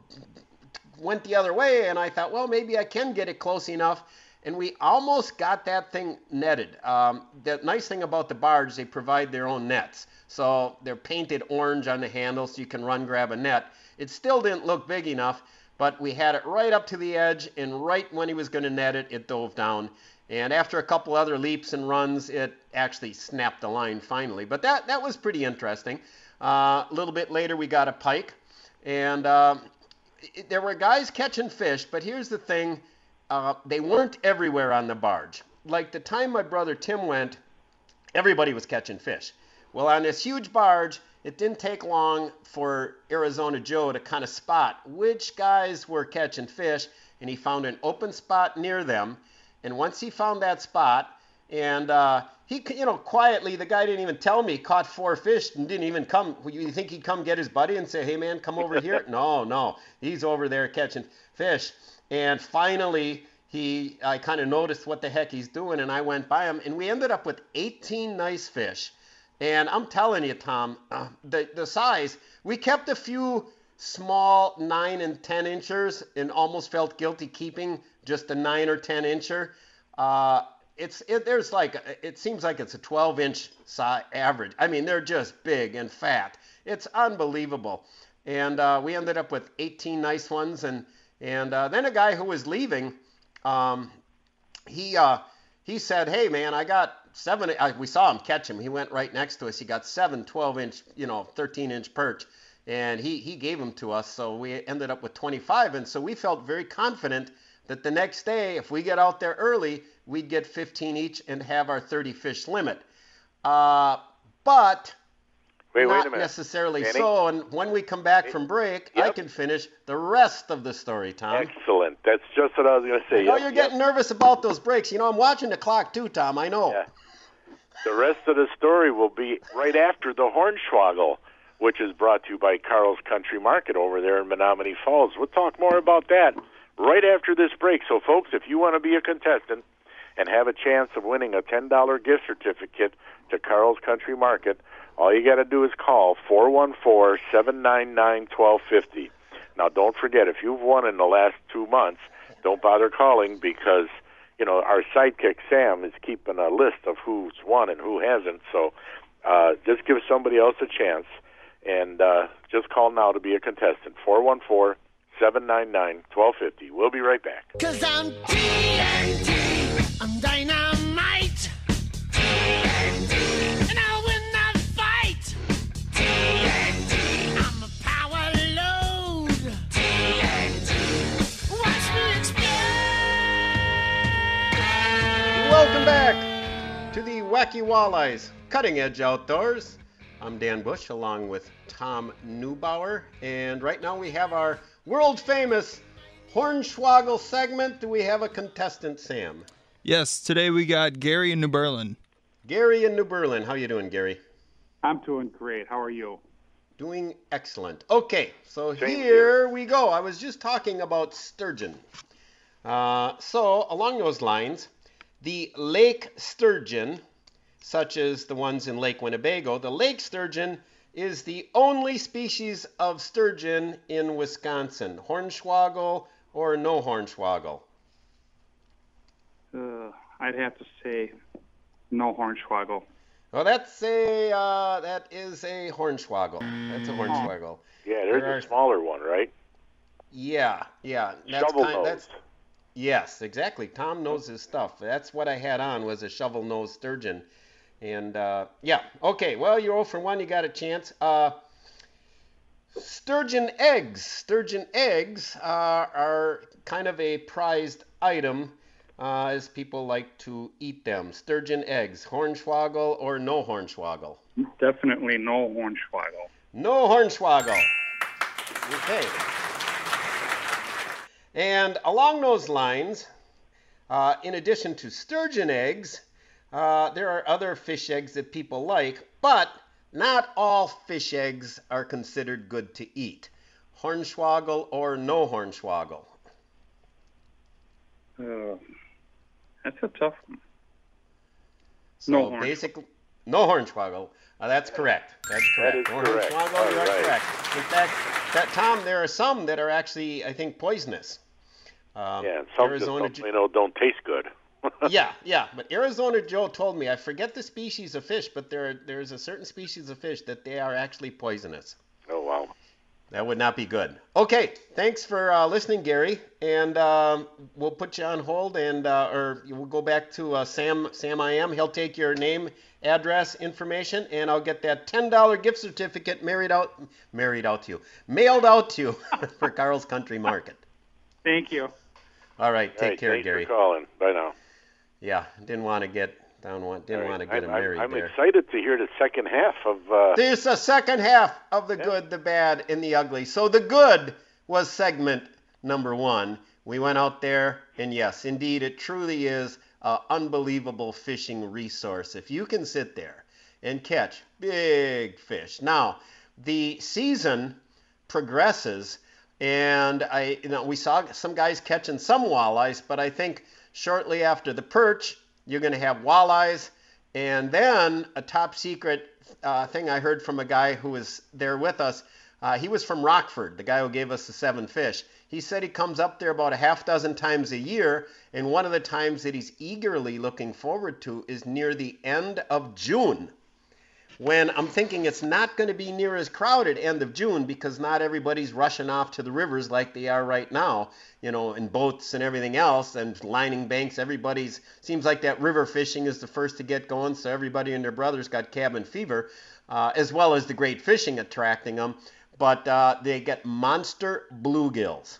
went the other way, and I thought, well, maybe I can get it close enough. And we almost got that thing netted. Um, the nice thing about the barge, they provide their own nets. So they're painted orange on the handle so you can run grab a net. It still didn't look big enough, but we had it right up to the edge, and right when he was going to net it, it dove down. And after a couple other leaps and runs, it actually snapped the line finally. But that, that was pretty interesting. Uh, a little bit later, we got a pike. And uh, it- there were guys catching fish, but here's the thing uh, they weren't everywhere on the barge. Like the time my brother Tim went, everybody was catching fish. Well, on this huge barge, it didn't take long for Arizona Joe to kind of spot which guys were catching fish, and he found an open spot near them. And once he found that spot, and uh, he, c- you know, quietly, the guy didn't even tell me, caught four fish and didn't even come. You think he'd come get his buddy and say, hey, man, come over here? No, no. He's over there catching fish. And finally, he, I kind of noticed what the heck he's doing, and I went by him, and we ended up with 18 nice fish. And I'm telling you, Tom, uh, the, the size, we kept a few small 9 and 10 inchers and almost felt guilty keeping just a 9 or 10 incher. Uh, it's it, there's like it seems like it's a 12 inch size average. I mean they're just big and fat. It's unbelievable. And uh, we ended up with 18 nice ones, and and uh, then a guy who was leaving, um, he uh, he said, "Hey man, I got seven. I, we saw him catch him. He went right next to us. He got seven 12 inch, you know, 13 inch perch, and he he gave them to us. So we ended up with 25, and so we felt very confident that the next day, if we get out there early, we'd get 15 each and have our 30 fish limit. Uh, but Wait, wait not a minute. necessarily Danny? so. And when we come back from break, I can finish the rest of the story, Tom. Excellent. That's just what I was going to say. I know Yep, you're yep. getting nervous about those breaks. You know, I'm watching the clock too, Tom. I know. Yeah. The rest of the story will be right after the Hornswoggle, which is brought to you by Carl's Country Market over there in Menomonee Falls. We'll talk more about that right after this break. So, folks, if you want to be a contestant and have a chance of winning a $10 gift certificate to Carl's Country Market, all you got to do is call 414 799 1250. Now, don't forget, if you've won in the last two months, don't bother calling because, you know, our sidekick Sam is keeping a list of who's won and who hasn't. So uh, just give somebody else a chance and uh, just call now to be a contestant. 414 799 1250. We'll be right back. Cause I'm TNT, I'm dynamite. Wacky Walleyes Cutting Edge Outdoors. I'm Dan Bush along with Tom Neubauer, and right now we have our world famous Hornswoggle segment. Do we have a contestant, Sam? Yes, today we got Gary in New Berlin. Gary in New Berlin. How you doing, Gary? I'm doing great. How are you? Doing excellent. Okay, so Same here here. we go. I was just talking about sturgeon. Uh, so along those lines, the lake sturgeon, such as the ones in Lake Winnebago, the lake sturgeon is the only species of sturgeon in Wisconsin. Hornswoggle or no hornswoggle? Uh, I'd have to say no hornswoggle. Well, that's a uh, that is a hornswoggle. That's a hornswoggle. Yeah, there's There a smaller one, right? Yeah, yeah. That's Shovel kind, nose. that's yes, exactly. Tom knows his stuff. That's what I had on was a shovel nose sturgeon, and uh, yeah. Okay, well you're 0 for one. You got a chance. Uh, sturgeon eggs. Sturgeon eggs uh, are kind of a prized item. Uh, as people like to eat them. Sturgeon eggs, hornswoggle or no hornswoggle? Definitely no hornswoggle. No hornswoggle. Okay. And along those lines, uh, in addition to sturgeon eggs, uh, there are other fish eggs that people like, but not all fish eggs are considered good to eat. Hornswoggle or no hornswoggle? Uh, that's a tough one. So No basically, no hornswoggle. Uh, that's correct. That's correct. is no correct. hornswoggle, All you are right. correct. In fact, that Tom, there are some that are actually, I think, poisonous. Um, Yeah, some Arizona just you know don't taste good. Yeah, yeah. But Arizona Joe told me I forget the species of fish, but there there is a certain species of fish that they are actually poisonous. Oh wow. That would not be good. Okay, thanks for uh, listening, Gary, and um, we'll put you on hold, and uh, or we'll go back to uh, Sam. Sam, I am. He'll take your name, address, information, and I'll get that ten dollar gift certificate married out, married out to you, mailed out to you for Carl's Country Market. Thank you. All right, take All right, care, Gary. for calling. Bye now. Yeah, didn't want to get down one. Didn't All want to right. get him I'm, married I'm, I'm there. excited to hear the second half of. Uh, There's the second half of the good, the bad, and the ugly. So the good was segment number one. We went out there, and yes, indeed, it truly is an unbelievable fishing resource. If you can sit there and catch big fish. Now, the season progresses, and I, you know, we saw some guys catching some walleyes, but I think shortly after the perch, you're going to have walleyes, and then a top secret uh, thing I heard from a guy who was there with us. Uh, he was from Rockford, the guy who gave us the seven fish. He said he comes up there about a half dozen times a year, and one of the times that he's eagerly looking forward to is near the end of June when I'm thinking it's not going to be near as crowded end of June because not everybody's rushing off to the rivers like they are right now, you know, in boats and everything else and lining banks. Everybody's seems like that river fishing is the first to get going, so everybody and their brothers got cabin fever, uh, as well as the great fishing attracting them. But uh, they get monster bluegills,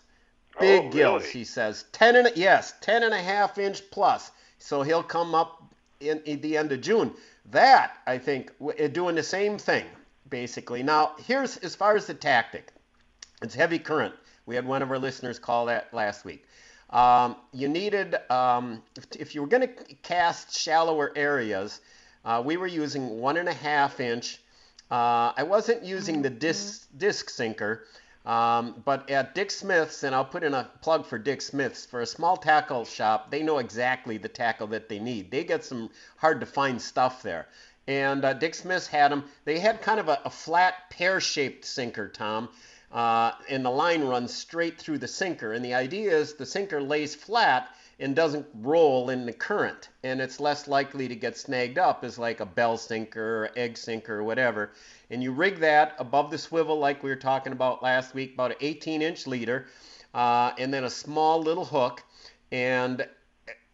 big Oh, gills. He says ten and a, yes, ten and a half inch plus. So he'll come up in, in the end of June. That I think uh, doing the same thing basically. Now here's as far as the tactic. It's heavy current. We had one of our listeners call that last week. Um, you needed um, if, if you were going to cast shallower areas, uh, we were using one and a half inch. Uh, I wasn't using the disc disc sinker. Um, but at Dick Smith's, and I'll put in a plug for Dick Smith's, for a small tackle shop, they know exactly the tackle that they need. They get some hard to find stuff there. And uh, Dick Smith's had them. They had kind of a, a flat pear shaped sinker, Tom, uh, and the line runs straight through the sinker. And the idea is the sinker lays flat and doesn't roll in the current, and it's less likely to get snagged up as like a bell sinker or egg sinker or whatever. And you rig that above the swivel like we were talking about last week, about an 18 inch leader, uh, and then a small little hook. And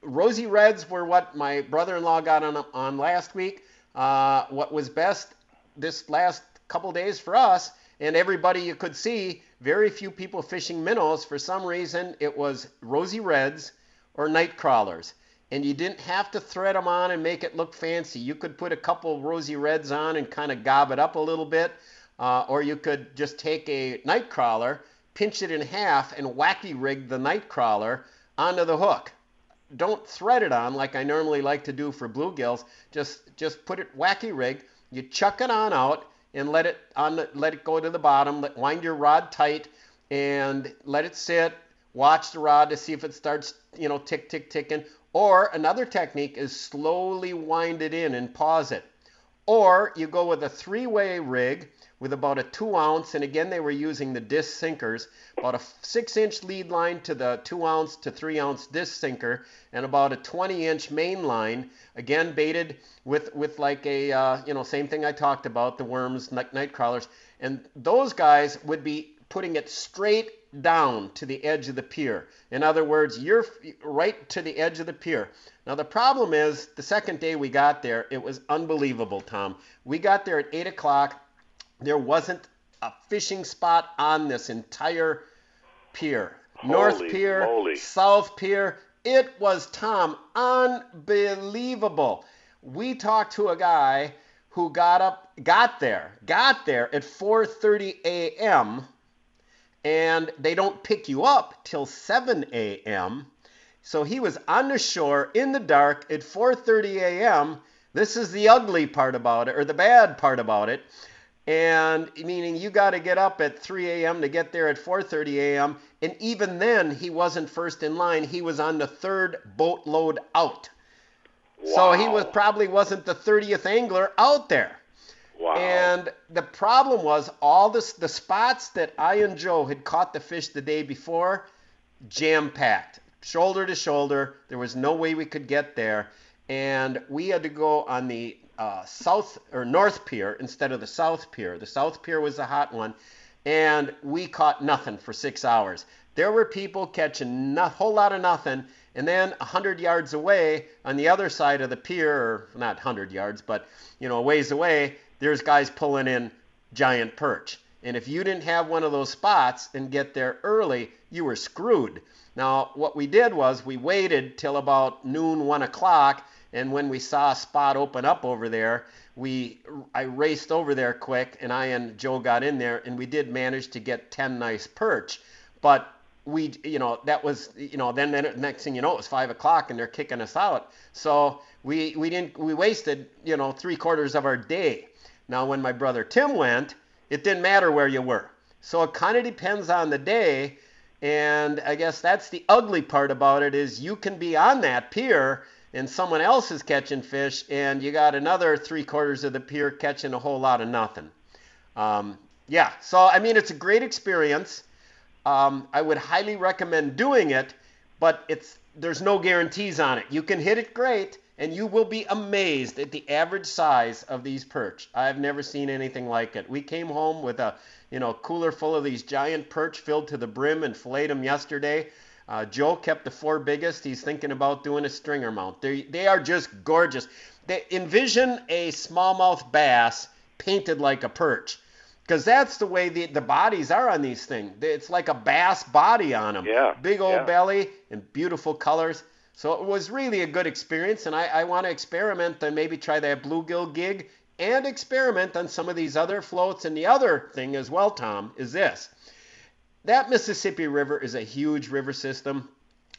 rosy reds were what my brother-in-law got on on last week. Uh, what was best this last couple days for us and everybody you could see, very few people fishing minnows. For some reason, it was rosy reds or night crawlers. And you didn't have to thread them on and make it look fancy. You could put a couple rosy reds on and kind of gob it up a little bit. Uh, or you could just take a night crawler, pinch it in half, and wacky rig the night crawler onto the hook. Don't thread it on like I normally like to do for bluegills. Just just put it wacky rig. You chuck it on out and let it on the, let it go to the bottom. Let, wind your rod tight and let it sit. Watch the rod to see if it starts, you know, tick tick ticking. Or another technique is slowly wind it in and pause it. Or you go with a three-way rig with about a two ounce, and again they were using the disc sinkers, about a six inch lead line to the two ounce to three ounce disc sinker, and about a 20 inch main line, again baited with with like a uh, you know same thing I talked about the worms, night, night crawlers, and those guys would be putting it straight down to the edge of the pier. In other words, you're right to the edge of the pier. Now, the problem is the second day we got there, it was unbelievable, Tom. We got there at 8 o'clock. There wasn't a fishing spot on this entire pier. North Pier, moly. South Pier. It was, Tom, unbelievable. We talked to a guy who got up, got there, got there at 4:30 a.m and they don't pick you up till 7 a.m. So he was on the shore in the dark at 4:30 a.m. This is the ugly part about it, or the bad part about it. And meaning you got to get up at 3 a.m. to get there at 4:30 a.m. And even then, he wasn't first in line. He was on the third boatload out. So he was probably wasn't the 30th angler out there. Wow. And the problem was all this the spots that I and Joe had caught the fish the day before, jam packed, shoulder to shoulder. There was no way we could get there, and we had to go on the uh, south or north pier instead of the south pier. The south pier was the hot one, and we caught nothing for six hours. There were people catching a whole lot of nothing, and then a hundred yards away on the other side of the pier, or not hundred yards, but you know, a ways away, there's guys pulling in giant perch. And if you didn't have one of those spots and get there early, you were screwed. Now, what we did was we waited till about noon, one o'clock, and when we saw a spot open up over there, we I raced over there quick, and I and Joe got in there, and we did manage to get ten nice perch. But we, you know, that was, you know, then, then next thing you know, it was five o'clock, and they're kicking us out. So we we didn't we wasted, you know, three quarters of our day. Now, when my brother Tim went, it didn't matter where you were. So it kind of depends on the day. And I guess that's the ugly part about it is you can be on that pier and someone else is catching fish and you got another three quarters of the pier catching a whole lot of nothing. Um, yeah, so I mean, it's a great experience. Um, I would highly recommend doing it, but it's there's no guarantees on it. You can hit it great, and you will be amazed at the average size of these perch. I've never seen anything like it. We came home with a you know cooler full of these giant perch filled to the brim and filleted them yesterday. Uh, Joe kept the four biggest. He's thinking about doing a stringer mount. They they are just gorgeous. They envision a smallmouth bass painted like a perch. Because that's the way the, the bodies are on these things. It's like a bass body on them. Yeah, Big old yeah. belly and beautiful colors. So it was really a good experience, and I, I want to experiment and maybe try that bluegill gig and experiment on some of these other floats. And the other thing as well, Tom, is this. That Mississippi River is a huge river system.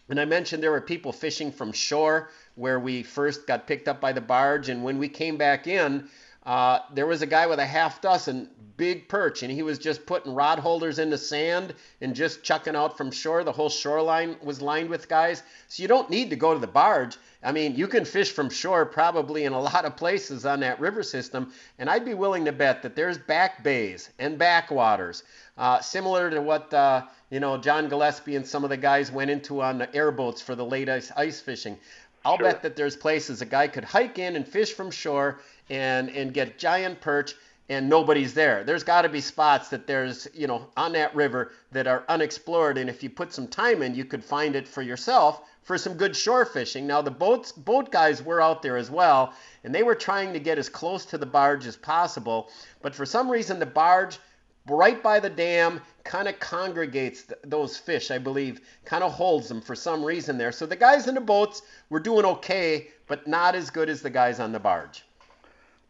And I mentioned there were people fishing from shore where we first got picked up by the barge. And when we came back in, uh, there was a guy with a half dozen big perch, and he was just putting rod holders in the sand and just chucking out from shore. The whole shoreline was lined with guys. So you don't need to go to the barge. I mean, you can fish from shore probably in a lot of places on that river system, and I'd be willing to bet that there's back bays and backwaters, uh, similar to what uh, you know John Gillespie and some of the guys went into on the airboats for the late ice, ice fishing. I'll Sure. bet that there's places a guy could hike in and fish from shore and and get giant perch and nobody's there. There's got to be spots that there's, you know, on that river that are unexplored and if you put some time in, you could find it for yourself for some good shore fishing. Now the boats boat guys were out there as well and they were trying to get as close to the barge as possible, but for some reason the barge right by the dam kind of congregates th- those fish i believe kind of holds them for some reason there so the guys in the boats were doing okay but not as good as the guys on the barge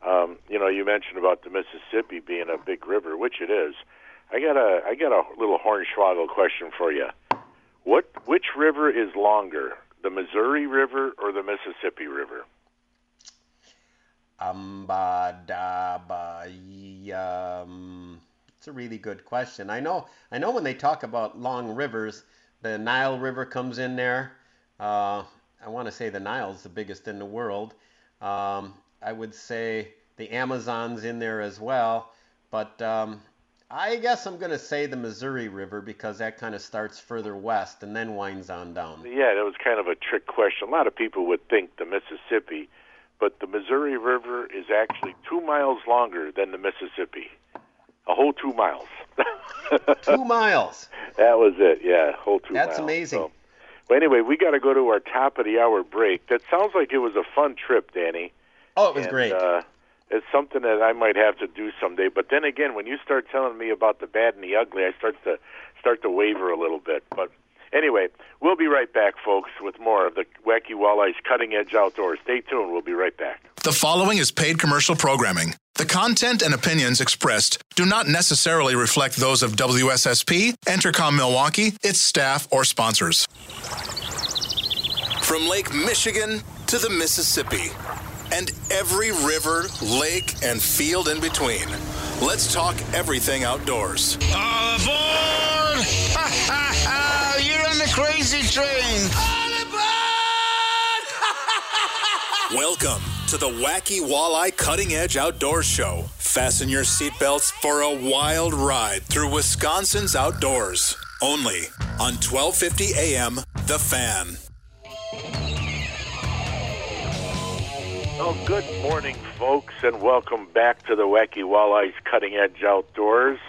Um, you know, you mentioned about the Mississippi being a big river, which it is. I got a I got a little hornswoggle question for you. What which river is longer, the Missouri River or the Mississippi River? Ambadaba. Um, it's a really good question. I know. I know when they talk about long rivers, the Nile River comes in there. Uh, I want to say the Nile's the biggest in the world. Um, I would say the Amazon's in there as well, but um, I guess I'm going to say the Missouri River because that kind of starts further west and then winds on down. Yeah, that was kind of a trick question. A lot of people would think the Mississippi, but the Missouri River is actually two miles longer than the Mississippi. A whole two miles. Two miles. That was it. Yeah, whole two That's miles. amazing. So, but anyway, we got to go to our top of the hour break. That sounds like it was a fun trip, Danny. Oh, it was and, great. Uh, it's something that I might have to do someday. But then again, when you start telling me about the bad and the ugly, I start to start to waver a little bit. But anyway, we'll be right back, folks, with more of the Wacky Walleyes Cutting Edge Outdoors. Stay tuned. We'll be right back. The following is paid commercial programming. The content and opinions expressed do not necessarily reflect those of WSSP, Entercom Milwaukee, its staff, or sponsors. From Lake Michigan to the Mississippi, and every river, lake, and field in between, let's talk everything outdoors. All aboard! Ha ha ha! You're on the crazy train. Welcome to the Wacky Walleye Cutting Edge Outdoors Show. Fasten your seatbelts for a wild ride through Wisconsin's outdoors. Only on 1250 AM The Fan. Oh, good morning, folks, and welcome back to the Wacky Walleyes Cutting Edge Outdoors.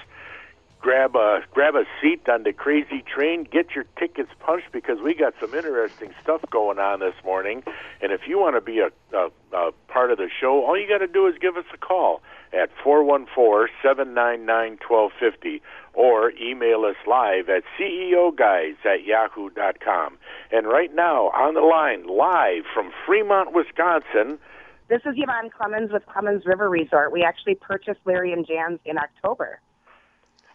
Grab a grab a seat on the crazy train. Get your tickets punched because we got some interesting stuff going on this morning. And if you want to be a, a, a part of the show, all you got to do is give us a call at 414-799-1250 or email us live at ceoguys at yahoo.com. And right now, on the line, live from Fremont, Wisconsin, This is Yvonne Clemins with Clemins River Resort. We actually purchased Larry and Jan's in October.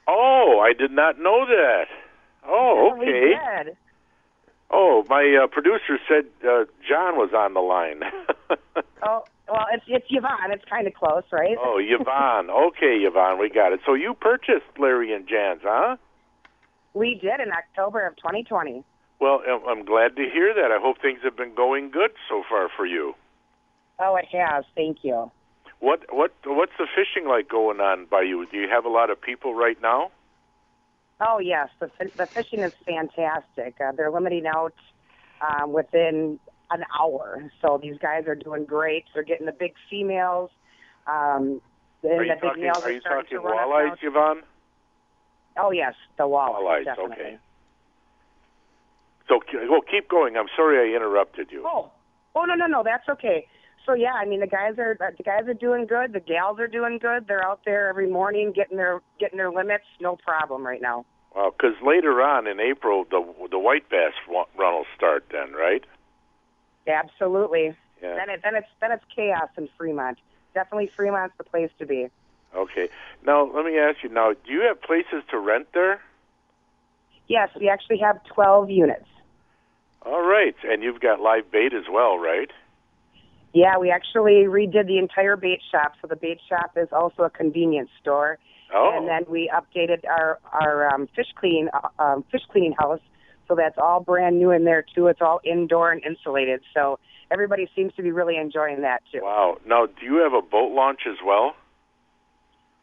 Oh, I did not know that. Oh, Yeah, we okay. did. Oh, my uh, producer said uh, John was on the line. Oh, well, it's it's Yvonne. It's kind of close, right? oh, Yvonne. Okay, Yvonne, we got it. So you purchased Larry and Jan's, huh? We did in October of 2020. Well, I'm glad to hear that. I hope things have been going good so far for you. Oh, it has. Thank you. What what what's the fishing like going on by you? Do you have a lot of people right now? Oh, yes. The the fishing is fantastic. Uh, they're limiting out um, within an hour, so these guys are doing great. They're getting the big females. Um, and Are you the big talking, males are you talking walleyes. Yvonne? Oh, yes, the walleyes. Walleyes, definitely. okay. So, well, keep going. I'm sorry I interrupted you. Oh, oh no, no, no, that's okay. So yeah, I mean the guys are uh, the guys are doing good. The gals are doing good. They're out there every morning getting their getting their limits, no problem right now. Because later on in April, the the white bass run will start. Then, right? Absolutely. Yeah. Then it then it's then it's chaos in Fremont. Definitely Fremont's the place to be. Okay. Now, let me ask you. Now, do you have places to rent there? Yes, we actually have 12 units. All right, and you've got live bait as well, right? Yeah, we actually redid the entire bait shop. So the bait shop is also a convenience store. Oh. And then we updated our our um, fish clean uh, um, fish cleaning house. So that's all brand new in there too. It's all indoor and insulated. So everybody seems to be really enjoying that too. Wow. Now, do you have a boat launch as well?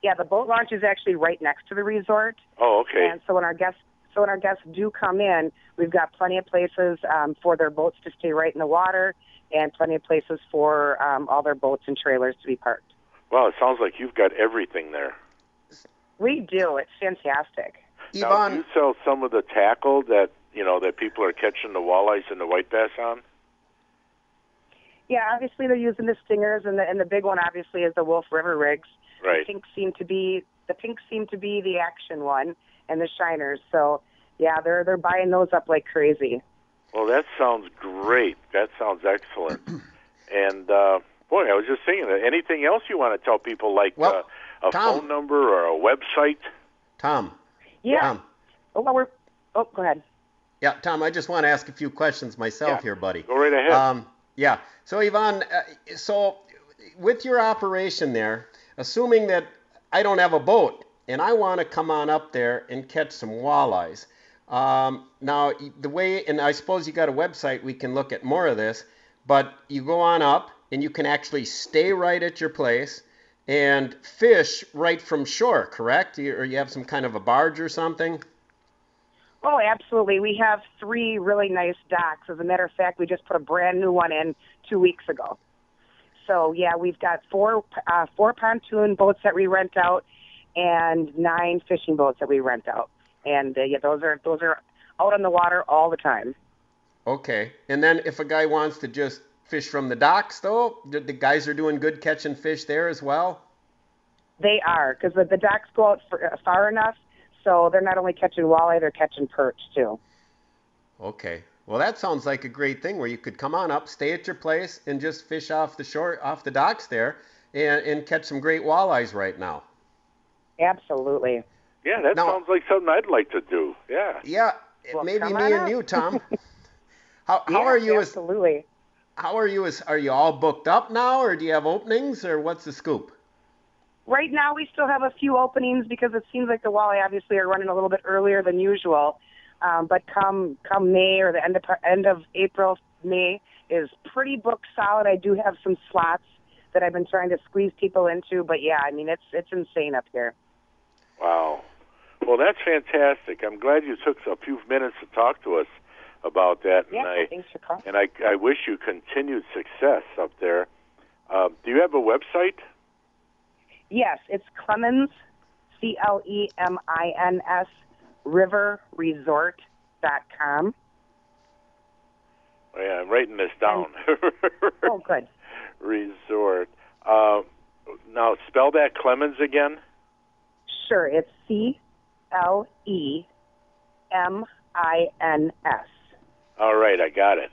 Yeah, the boat launch is actually right next to the resort. Oh, okay. And so when our guests so when our guests do come in, we've got plenty of places um, for their boats to stay right in the water, and plenty of places for um, all their boats and trailers to be parked. Well, it sounds like you've got everything there. We do. It's fantastic. Now, do you sell some of the tackle that you know that people are catching the walleyes and the white bass on? Yeah, obviously they're using the stingers, and the and the big one obviously is the Wolf River rigs. Right. The pink seem to be the pink seem to be the action one, and the shiners. So yeah, they're they're buying those up like crazy. Well, that sounds great. That sounds excellent. and uh, boy, I was just thinking, that anything else you want to tell people, like uh, a Tom. phone number or a website? Tom. Yeah. Tom. Oh, well, we're oh, go ahead. Yeah, Tom, I just want to ask a few questions myself Yeah. here, buddy. Go right ahead. Um, yeah. So, Yvonne, uh, so with your operation there, assuming that I don't have a boat and I want to come on up there and catch some walleyes, um, now the way, and I suppose you got a website, we can look at more of this, but you go on up and you can actually stay right at your place and fish right from shore, correct? You, or you have some kind of a barge or something? Oh, absolutely. We have three really nice docks. As a matter of fact, we just put a brand new one in two weeks ago. So yeah, we've got four uh, four pontoon boats that we rent out, and nine fishing boats that we rent out. And uh, yeah, those are those are out on the water all the time. Okay. And then if a guy wants to just fish from the docks, though, the, the guys are doing good catching fish there as well. They are because the, the docks go out for, uh, far enough, so they're not only catching walleye, they're catching perch too. Okay. Well, that sounds like a great thing where you could come on up, stay at your place, and just fish off the shore, off the docks there, and, and catch some great walleyes right now. Absolutely. Yeah, that Now- sounds like something I'd like to do. Yeah. Yeah, Well, maybe me and up. you, Tom. How, how Yeah, are you as Absolutely. how are you as are you all booked up now, or do you have openings, or what's the scoop? Right now, we still have a few openings because it seems like the walleye obviously are running a little bit earlier than usual. Um, but come come May or the end of end of April, May is pretty booked solid. I do have some slots that I've been trying to squeeze people into, but yeah, I mean it's it's insane up here. Wow. Well, that's fantastic. I'm glad you took a few minutes to talk to us about that. Yeah, and I thanks for calling. and I, I wish you continued success up there. Uh, do you have a website? Yes, it's Clemins, C L E M I N S, riverresort.com. Oh, yeah, I'm writing this down. Oh, good. Resort. Uh, now spell that Clemins again. Sure, it's C L E M I N S. All right, I got it.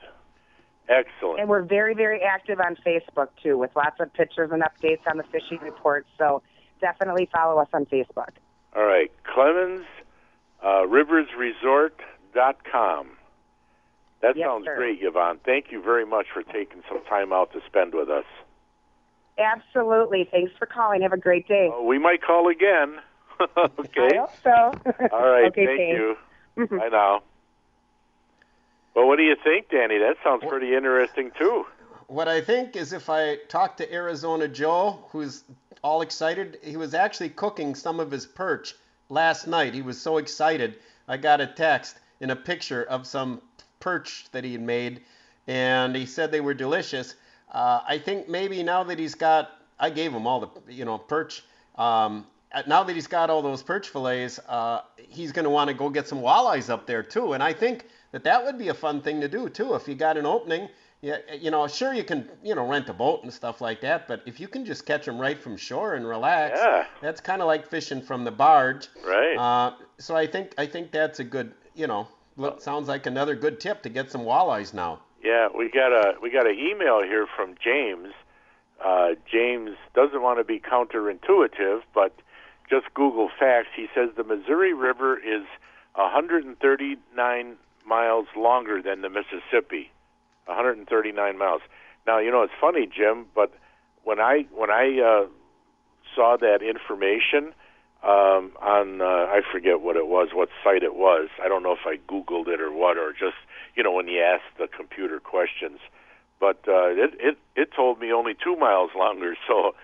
Excellent. And we're very, very active on Facebook too, with lots of pictures and updates on the fishing reports. So definitely follow us on Facebook. All right, Clemins uh, RiversResort.com. That Yes, sounds sir. great, Yvonne. Thank you very much for taking some time out to spend with us. Absolutely. Thanks for calling. Have a great day. Uh, we might call again. okay. I hope so. All right. okay, thank thanks. you. Bye now. Well, what do you think, Danny? That sounds pretty interesting too. What I think is if I talk to Arizona Joe, who's all excited, he was actually cooking some of his perch last night. He was so excited. I got a text and a picture of some perch that he had made, and he said they were delicious. Uh, I think maybe now that he's got, I gave him all the, you know, perch. Um, now that he's got all those perch fillets, uh, he's going to want to go get some walleyes up there too. And I think that that would be a fun thing to do too. If you got an opening, yeah, you know, sure you can, you know, rent a boat and stuff like that. But if you can just catch them right from shore and relax, Yeah. that's kind of like fishing from the barge. Right. Uh, so I think I think that's a good, you know, look, sounds like another good tip to get some walleyes now. Yeah, we got a we got an email here from James. Uh, James doesn't want to be counterintuitive, but just Google facts. He says the Missouri River is 139 miles longer than the Mississippi. 139 miles. Now you know it's funny, Jim, but when I when I uh, saw that information um, on uh, I forget what it was, what site it was. I don't know if I Googled it or what, or just you know when you ask the computer questions. But uh, it it it told me only two miles longer, so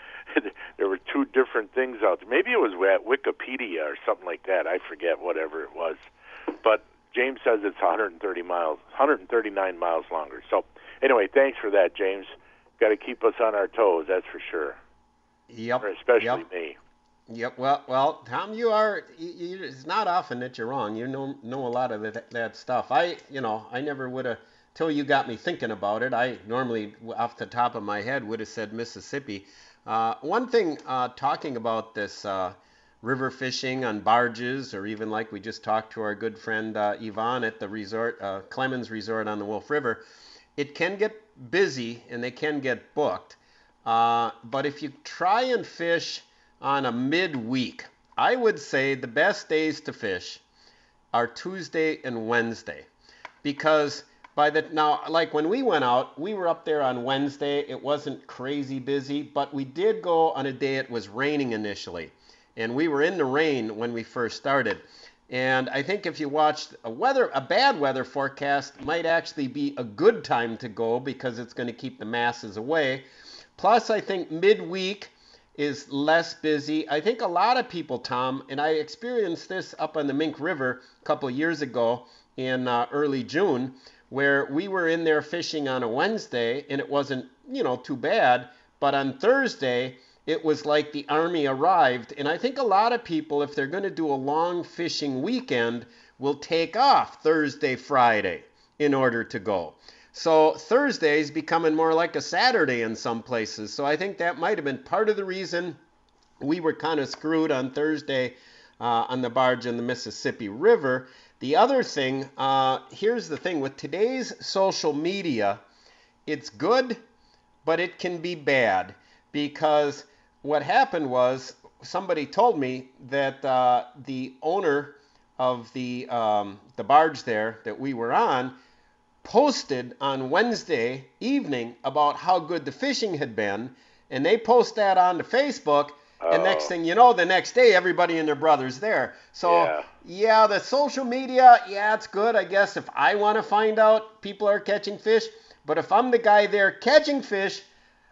there were two different things out there. Maybe it was at Wikipedia or something like that. I forget whatever it was. But James says it's 130 miles, 139 miles longer. So anyway, thanks for that, James. Got to keep us on our toes, that's for sure. Yep. Or especially yep. me. Yep. Well, well, Tom, you are. You, you, it's not often that you're wrong. You know know a lot of that, that stuff. I, you know, I never would have. Till you got me thinking about it, I normally, off the top of my head, would have said Mississippi. Uh, one thing, uh, talking about this uh, river fishing on barges, or even like we just talked to our good friend uh, Yvonne at the resort, uh, Clemins Resort on the Wolf River, it can get busy and they can get booked. Uh, but if you try and fish on a midweek, I would say the best days to fish are Tuesday and Wednesday because by the now like when we went out we were up there on wednesday. It wasn't crazy busy but we did go on a day it was raining initially. And we were in the rain when we first started. And i think if you watched a weather a bad weather forecast might actually be a good time to go because it's going to keep the masses away. Plus i think midweek is less busy. I think a lot of people tom and i experienced this up on the mink river a couple years ago in uh, early june where we were in there fishing on a Wednesday and it wasn't, you know, too bad. But on Thursday, it was like the army arrived. And I think a lot of people, if they're going to do a long fishing weekend, will take off Thursday, Friday in order to go. So Thursday is becoming more like a Saturday in some places. So I think that might have been part of the reason we were kind of screwed on Thursday uh, on the barge in the Mississippi River. The other thing, uh, here's the thing with today's social media, it's good, but it can be bad because what happened was somebody told me that uh, the owner of the um, the barge there that we were on posted on Wednesday evening about how good the fishing had been, and they post that on to Facebook. And oh. next thing you know, the next day, everybody and their brother's there. So, Yeah. yeah, the social media, yeah, it's good, I guess, if I want to find out people are catching fish. But if I'm the guy there catching fish,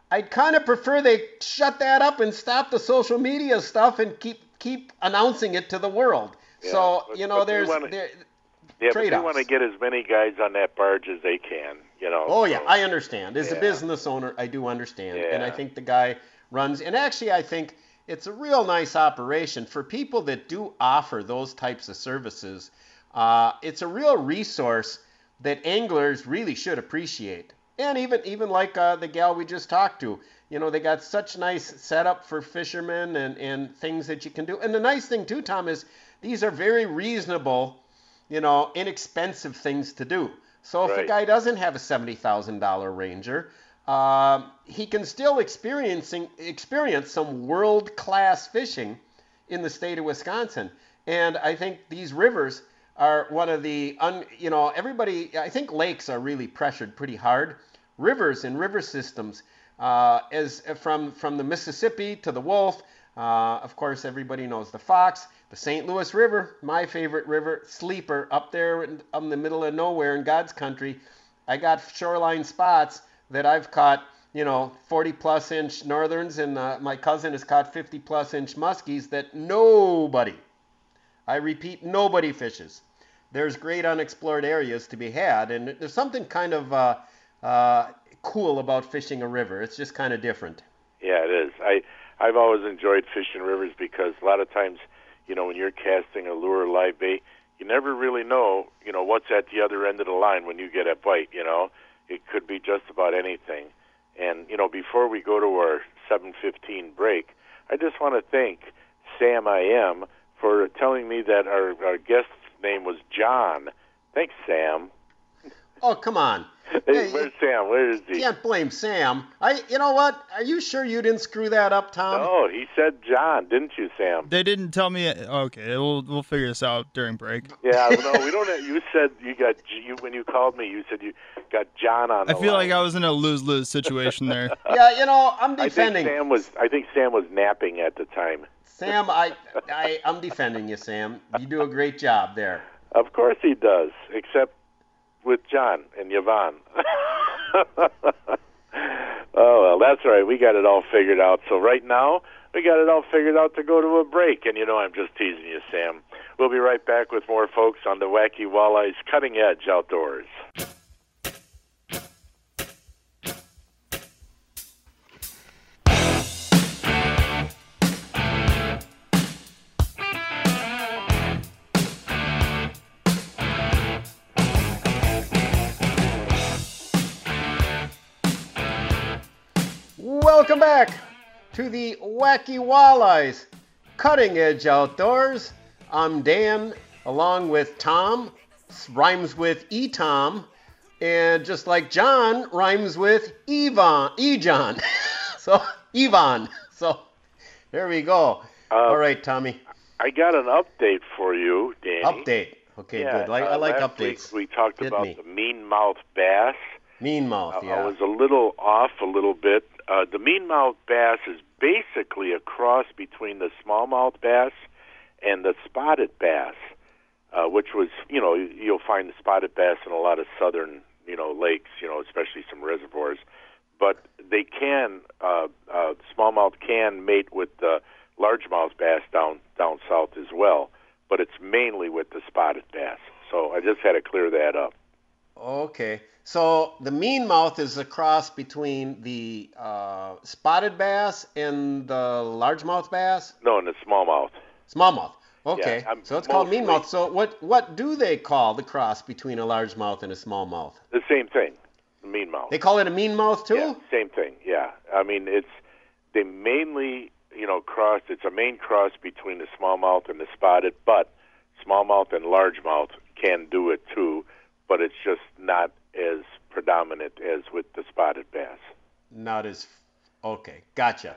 I'd kind of prefer they shut that up and stop the social media stuff and keep keep announcing it to the world. Yeah, so, but- you know, there's wanna- there, Yeah, but they want to get as many guys on that barge as they can. You know. Oh yeah, I understand. As a business owner, I do understand, and I think the guy runs. And actually, I think it's a real nice operation for people that do offer those types of services. Uh, it's a real resource that anglers really should appreciate, and even even like uh, the gal we just talked to. You know, they got such nice setup for fishermen and, and things that you can do. And the nice thing too, Tom, is these are very reasonable you know, inexpensive things to do. So if a guy doesn't have a seventy thousand dollar Ranger, um, he can still experiencing experience some world class fishing in the state of Wisconsin. And I think these rivers are one of the un, you know everybody. I think lakes are really pressured pretty hard. Rivers and river systems, uh, as from from the Mississippi to the Wolf. Uh, of course, everybody knows the Fox, the St. Louis River, my favorite river, sleeper up there in, in the middle of nowhere in God's country. I got shoreline spots that I've caught, you know, 40 plus inch northerns, and uh, my cousin has caught 50 plus inch muskies that nobody, I repeat, nobody fishes. There's great unexplored areas to be had, and there's something kind of uh, uh, cool about fishing a river. It's just kind of different. Yeah, it is. I I've always enjoyed fishing rivers because a lot of times, you know, when you're casting a lure live bait, you never really know, you know, what's at the other end of the line when you get a bite. You know, it could be just about anything. And you know, before we go to our 7:15 break, I just want to thank Sam I am for telling me that our our guest's name was John. Thanks, Sam. Oh, come on. Hey, where's Sam? Where is he? You can't blame Sam. I, you know what? Are you sure you didn't screw that up, Tom? No, he said John, didn't you, Sam? They didn't tell me. Okay, we'll we'll figure this out during break. Yeah, no, we don't. Have, you said you got you when you called me. You said you got John on. I the feel line. like I was in a lose lose situation there. Yeah, you know, I'm defending. I think defending. Sam was. I think Sam was napping at the time. Sam, I, I, I'm defending you, Sam. You do a great job there. Of course he does, except with John and Yvonne. oh well, that's all right. We got it all figured out. So right now, we got it all figured out to go to a break. And you know, I'm just teasing you, Sam. We'll be right back with more folks on the Wacky Walleyes Cutting Edge Outdoors. Welcome back to the Wacky Walleyes Cutting Edge Outdoors. I'm Dan, along with Tom, rhymes with E Tom, and just like John rhymes with Yvonne, E John. so Yvonne. So there we go. All right, Tommy. I got an update for you, Danny. Update. Okay, Yeah, good. Like, uh, I like last updates. Week we talked Hit about me. the mean mouth bass. Mean mouth, I- yeah. I was a little off a little bit. Uh, the mean mouth bass is basically a cross between the smallmouth bass and the spotted bass, uh, which was, you know, you'll find the spotted bass in a lot of southern, you know, lakes, you know, especially some reservoirs. But they can, uh, uh, smallmouth can mate with the largemouth bass down down south as well. But it's mainly with the spotted bass. So I just had to clear that up. Okay. So the mean mouth is a cross between the uh, spotted bass and the largemouth bass? No, and the smallmouth. Smallmouth. Okay. Yeah, so it's called mean mouth. So what what do they call the cross between a largemouth and a smallmouth? The same thing, the mean mouth. They call it a mean mouth too? Yeah, same thing. Yeah, I mean it's they mainly you know cross. It's a main cross between the smallmouth and the spotted, but smallmouth and largemouth can do it too, but it's just not as predominant as with the spotted bass. Not as Okay, gotcha.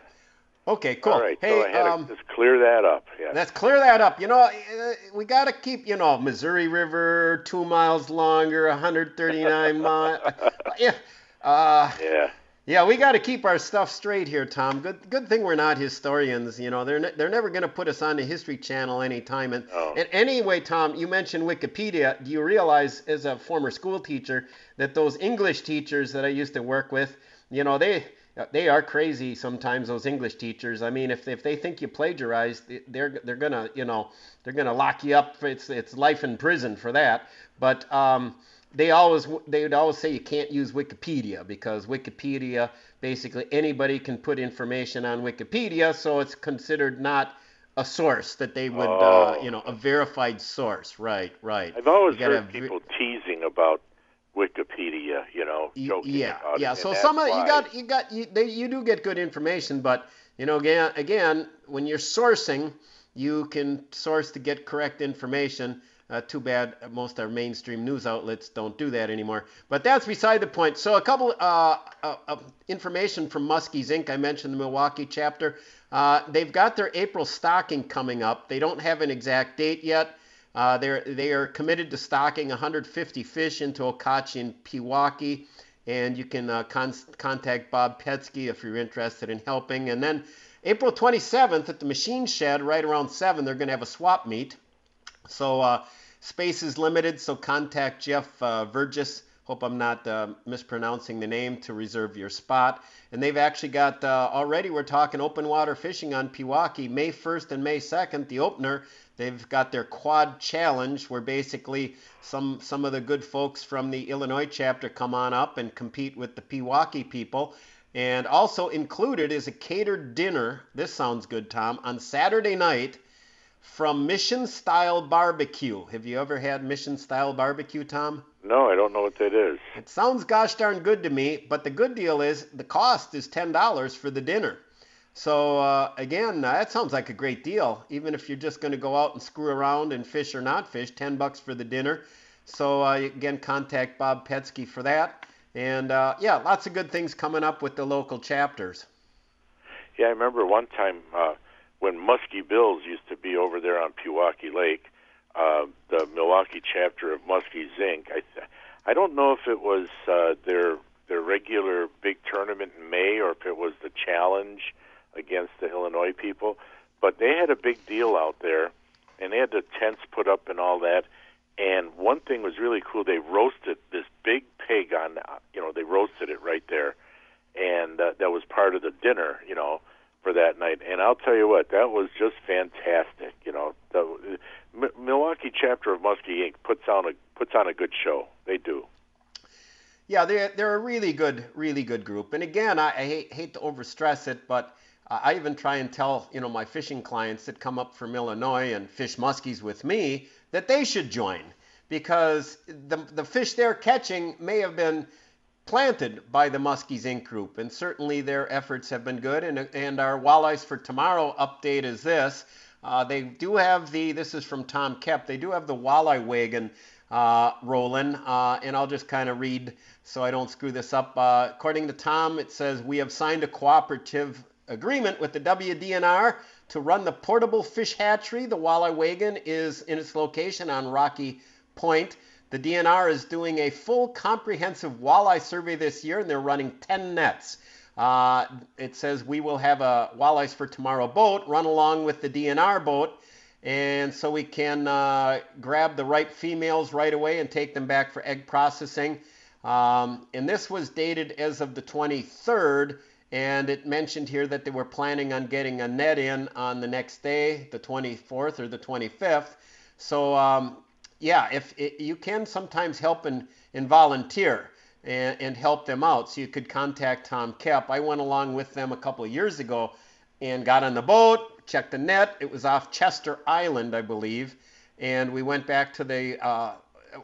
Okay, cool. All right, hey, so I had um, to just clear that up. Yeah. Let's clear that up. You know, uh, we got to keep, you know, Missouri River two miles longer, 139 miles. Yeah. Uh, yeah. Yeah, we got to keep our stuff straight here, Tom. Good, good thing we're not historians. You know, they're ne- they're never going to put us on the History Channel anytime. And, and anyway, Tom, you mentioned Wikipedia. Do you realize, as a former school teacher, that those English teachers that I used to work with, you know, they they are crazy sometimes. Those English teachers. I mean, if if they think you plagiarized, they're they're gonna you know they're gonna lock you up. It's it's life in prison for that. But um, they always they would always say you can't use Wikipedia because Wikipedia basically anybody can put information on Wikipedia, so it's considered not a source that they would uh, Oh. you know a verified source. Right, right. I've always heard people teasing about Wikipedia, you know, joking yeah, about yeah. it. So some of that's you got you got you they, you do get good information, but you know again again when you're sourcing, you can source to get correct information. Uh, too bad most our mainstream news outlets don't do that anymore. But that's beside the point. So a couple uh, uh, uh, information from Muskies Inc. I mentioned the Milwaukee chapter. Uh, they've got their April stocking coming up. They don't have an exact date yet. Uh, they're they are committed to stocking 150 fish into Okauchee and Pewaukee, and you can uh, con- contact Bob Petsky if you're interested in helping. And then April 27th at the Machine Shed, right around seven, they're going to have a swap meet. So uh, space is limited, so contact Jeff uh, Vergis. Hope I'm not uh, mispronouncing the name to reserve your spot. And they've actually got uh, already. We're talking open water fishing on Pewaukee, May 1st and May 2nd. The opener. They've got their quad challenge, where basically some some of the good folks from the Illinois chapter come on up and compete with the Pewaukee people. And also included is a catered dinner. This sounds good, Tom. On Saturday night from Mission Style Barbecue. Have you ever had Mission Style Barbecue, Tom? No, I don't know what that is. It sounds gosh darn good to me, but the good deal is the cost is $10 for the dinner. So, uh, again, uh, that sounds like a great deal. Even if you're just going to go out and screw around and fish or not fish, 10 bucks for the dinner. So, uh, again, contact Bob Petsky for that. And uh, yeah, lots of good things coming up with the local chapters. Yeah, I remember one time uh, when Muskie Bills used to be over there on Pewaukee Lake, uh, the Milwaukee chapter of Muskie Zinc. I, th- I don't know if it was uh, their their regular big tournament in May or if it was the challenge against the Illinois people, but they had a big deal out there, and they had the tents put up and all that. And one thing was really cool. They roasted this big pig on, you know, they roasted it right there, and uh, that was part of the dinner, you know, for that night. And I'll tell you what, that was just fantastic. You know, the M- Milwaukee chapter of Muskie Inc. puts on a puts on a good show. They do. Yeah, they're they're a really good, really good group. And again, I, I hate hate to overstress it, but I even try and tell you know my fishing clients that come up from Illinois and fish muskies with me that they should join because the the fish they're catching may have been planted by the Muskies Inc. group, and certainly their efforts have been good. And and our walleyes for tomorrow update is this. Uh, they do have the, this is from Tom Kep, they do have the walleye wagon uh, rolling, uh, and I'll just kind of read so I don't screw this up. Uh, according to Tom, it says, We have signed a cooperative agreement with the WDNR to run the portable fish hatchery. The walleye wagon is in its location on Rocky Point. The DNR is doing a full comprehensive walleye survey this year, and they're running 10 nets. Uh, it says we will have a walleyes for tomorrow boat run along with the DNR boat, and so we can uh, grab the right females right away and take them back for egg processing. Um, and this was dated as of the 23rd, and it mentioned here that they were planning on getting a net in on the next day, the 24th or the 25th. So um, yeah, if it, you can sometimes help and, and volunteer and, and help them out. So you could contact Tom Kep. I went along with them a couple of years ago and got on the boat, checked the net. It was off Chester Island, I believe. And we went back to the uh,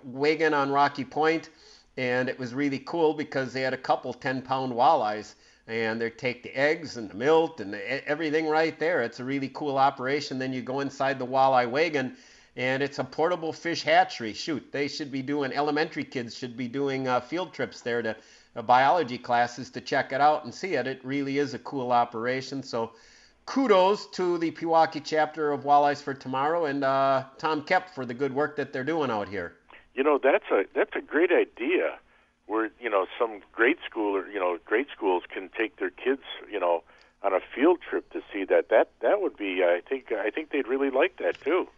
wagon on Rocky Point, and it was really cool because they had a couple 10 pound walleyes. And they take the eggs and the milk and the, everything right there. It's a really cool operation. Then you go inside the walleye wagon and it's a portable fish hatchery. Shoot, they should be doing elementary kids should be doing uh, field trips there to uh, biology classes to check it out and see it. It really is a cool operation. So, kudos to the Pewaukee chapter of Walleyes for Tomorrow and uh, Tom Kep for the good work that they're doing out here. You know, that's a that's a great idea. Where you know some grade school or you know grade schools can take their kids, you know, on a field trip to see that. That that would be. I think I think they'd really like that too.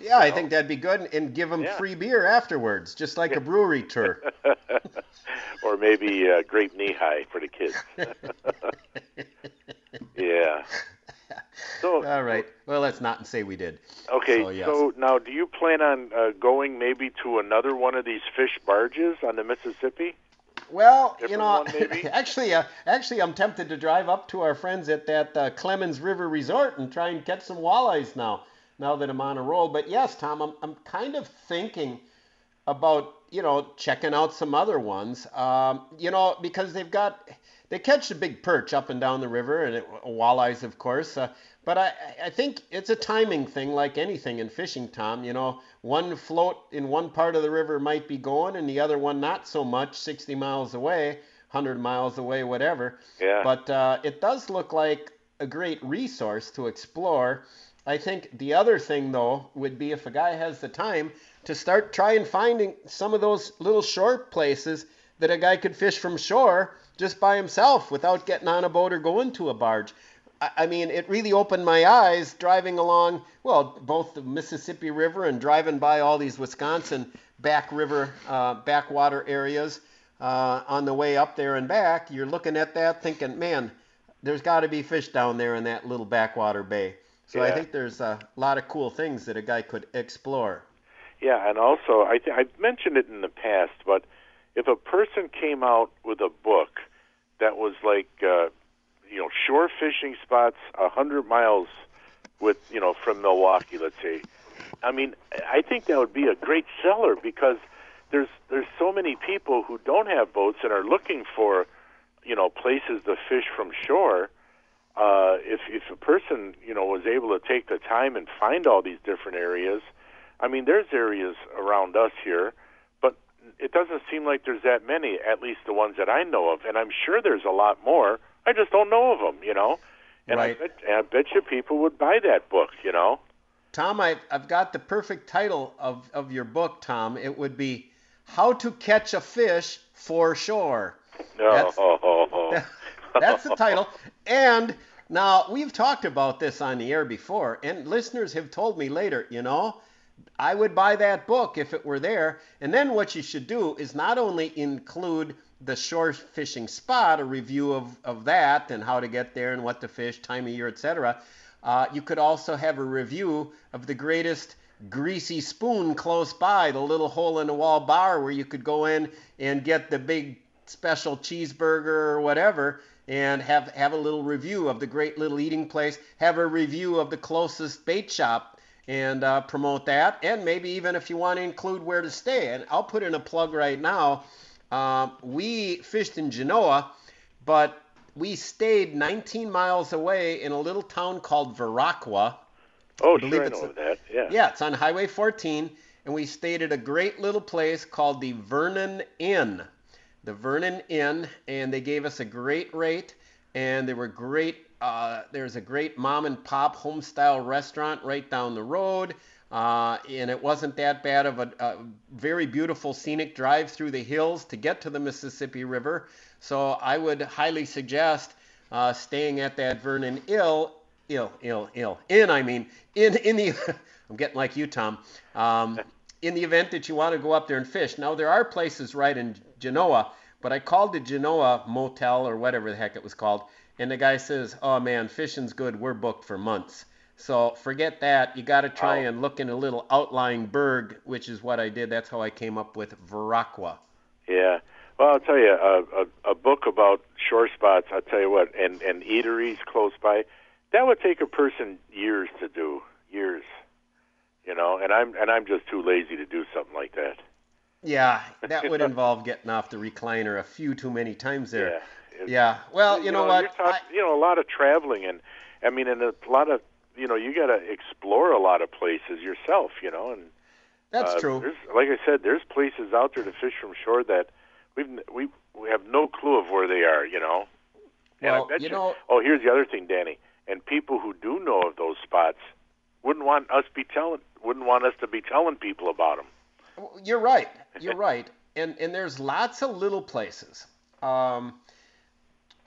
Yeah, I think that'd be good, and give them Yeah. free beer afterwards, just like a brewery tour. or maybe uh, Grape Nehi for the kids. yeah. So All right. Well, let's not say we did. okay. So, yes. So now, do you plan on uh, going maybe to another one of these fish barges on the Mississippi? Well, you know, actually, uh, actually, I'm tempted to drive up to our friends at that uh, Clemins River Resort and try and catch some walleyes now. Now that I'm on a roll, but yes, Tom, I'm I'm kind of thinking about you know checking out some other ones. Um, you know, because they've got they catch the big perch up and down the river and it, walleyes, of course. Uh, but I, I think it's a timing thing, like anything in fishing, Tom. You know, one float in one part of the river might be going, and the other one not so much, 60 miles away, 100 miles away, whatever. Yeah. But uh, it does look like a great resource to explore. I think the other thing, though, would be if a guy has the time to start trying finding some of those little shore places that a guy could fish from shore just by himself without getting on a boat or going to a barge. I mean, it really opened my eyes driving along, well, both the Mississippi River and driving by all these Wisconsin back river, uh, backwater areas uh, on the way up there and back. You're looking at that thinking, man, there's got to be fish down there in that little backwater bay. So I think there's a lot of cool things that a guy could explore. Yeah, and also I th- I've mentioned it in the past, but if a person came out with a book that was like uh, you know shore fishing spots a hundred miles with you know from Milwaukee, let's say, I mean I think that would be a great seller because there's there's so many people who don't have boats and are looking for you know places to fish from shore. Uh, if if a person you know was able to take the time and find all these different areas, I mean, there's areas around us here, but it doesn't seem like there's that many, at least the ones that I know of, and I'm sure there's a lot more. I just don't know of them, you know. And Right. I, bet, and I bet you people would buy that book, you know. Tom, I've, I've got the perfect title of, of your book, Tom. It would be How to Catch a Fish for Shore. That's- oh, oh, oh. That's the title. And now we've talked about this on the air before, and listeners have told me later, you know, I would buy that book if it were there. And then what you should do is not only include the shore fishing spot, a review of, of that and how to get there and what to fish, time of year, etc. Uh, you could also have a review of the greatest greasy spoon close by, the little hole in the wall bar where you could go in and get the big special cheeseburger or whatever and have have a little review of the great little eating place have a review of the closest bait shop and uh, promote that and maybe even if you want to include where to stay and i'll put in a plug right now um, we fished in genoa but we stayed 19 miles away in a little town called Viroqua. Oh, believe sure, I it's know a- that. Yeah. Yeah, it's on Highway 14, and we stayed at a great little place called the Vernon Inn. The Vernon Inn, and they gave us a great rate, and there were great. Uh, there's a great mom and pop home style restaurant right down the road, uh, and it wasn't that bad of a, a very beautiful scenic drive through the hills to get to the Mississippi River. So I would highly suggest uh, staying at that Vernon Ill, ill, ill, ill, in. I mean, in in the. I'm getting like you, Tom. Um, in the event that you want to go up there and fish. Now there are places right in Genoa, but I called the Genoa Motel or whatever the heck it was called, and the guy says, "Oh man, fishing's good. We're booked for months." So forget that. You got to try oh. and look in a little outlying burg, which is what I did. That's how I came up with Viroqua. Yeah. Well, I'll tell you, a, a, a book about shore spots, I'll tell you what, and, and eateries close by, that would take a person years to do. Years. You know, and I'm and I'm just too lazy to do something like that. Yeah, that would involve getting off the recliner a few too many times there. Yeah. Yeah. Well, you, know, what? You're talk, you know, a lot of traveling, and I mean, and a lot of, you know, you got to explore a lot of places yourself, you know, and That's uh, true. There's, like I said, there's places out there to fish from shore that we've n- we we have no clue of where they are, you know. And I Well, bet you know- Oh, here's the other thing, Danny. And people who do know of those spots wouldn't want us be telling wouldn't want us to be telling people about them. You're right. You're right. And and there's lots of little places um,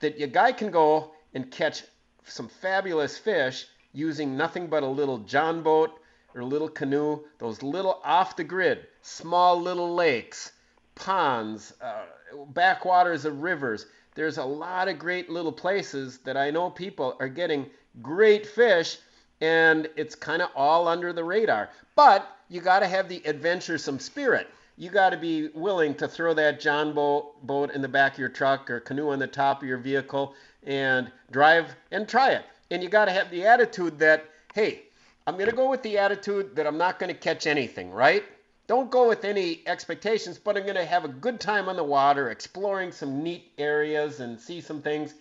that your guy can go and catch some fabulous fish using nothing but a little john boat or a little canoe. Those little off the grid, small little lakes, ponds, uh, backwaters of rivers. There's a lot of great little places that I know people are getting great fish and it's kind of all under the radar. But you got to have the adventuresome spirit. You got to be willing to throw that John boat, boat in the back of your truck or canoe on the top of your vehicle and drive and try it. And you got to have the attitude that, hey, I'm going to go with the attitude that I'm not going to catch anything, right? Don't go with any expectations, but I'm going to have a good time on the water, exploring some neat areas and see some things.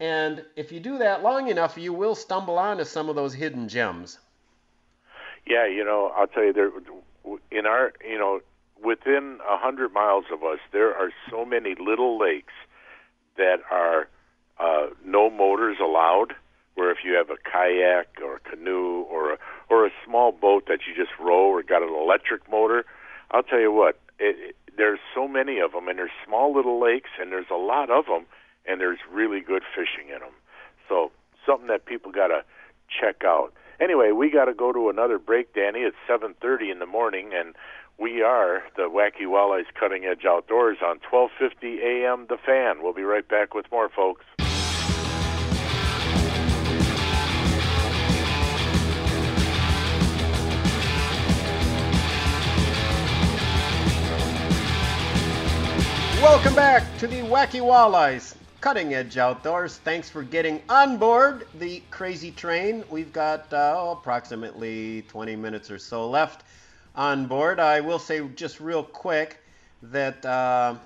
And if you do that long enough, you will stumble onto some of those hidden gems. Yeah, you know, I'll tell you, there in our, you know, within a hundred miles of us, there are so many little lakes that are uh, no motors allowed. Where if you have a kayak or a canoe or a or a small boat that you just row or got an electric motor, I'll tell you what, it, it, there's so many of them, and there's small little lakes, and there's a lot of them, and there's really good fishing in them. So something that people got to check out. Anyway, we got to go to another break, Danny. It's 7:30 in the morning, and we are the Wacky Walleyes Cutting Edge Outdoors on 12:50 a.m. The Fan. We'll be right back with more, folks. Welcome back to the Wacky Walleyes Cutting Edge Outdoors. Thanks for getting on board the crazy train. We've got uh, approximately 20 minutes or so left on board. I will say just real quick that uh,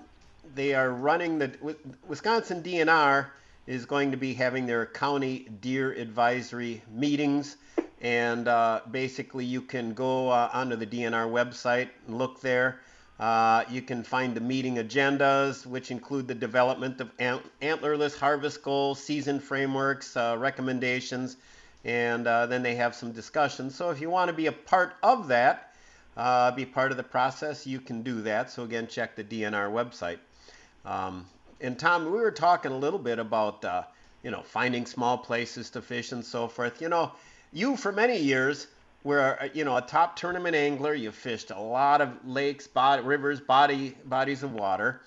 they are running the Wisconsin DNR is going to be having their county deer advisory meetings. And uh, basically, you can go uh, onto the DNR website and look there. Uh, you can find the meeting agendas, which include the development of ant- antlerless harvest goals, season frameworks, uh, recommendations, and uh, then they have some discussions. So if you want to be a part of that, uh, be part of the process, you can do that. So again, check the DNR website. Um, and Tom, we were talking a little bit about uh, you know finding small places to fish and so forth. You know, you for many years were uh, you know a top tournament angler. You fished a lot of lakes, body, rivers, body bodies of water.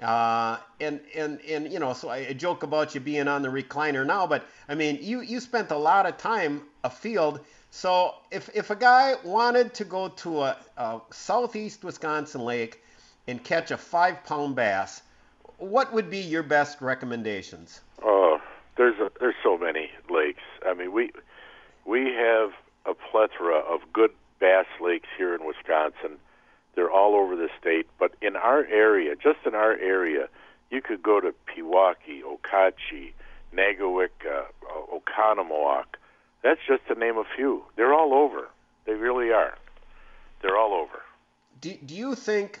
Uh, and and and you know, so I joke about you being on the recliner now, but I mean, you you spent a lot of time afield. So if if a guy wanted to go to a, a southeast Wisconsin lake and catch a five pound bass, what would be your best recommendations? Oh, there's a, there's so many lakes. I mean, we we have a plethora of good bass lakes here in Wisconsin. They're all over the state, but in our area, just in our area, you could go to Pewaukee, Okauchee, Nagowick, uh, Oconomowoc. That's just to name a few. They're all over. They really are. They're all over. Do, do you think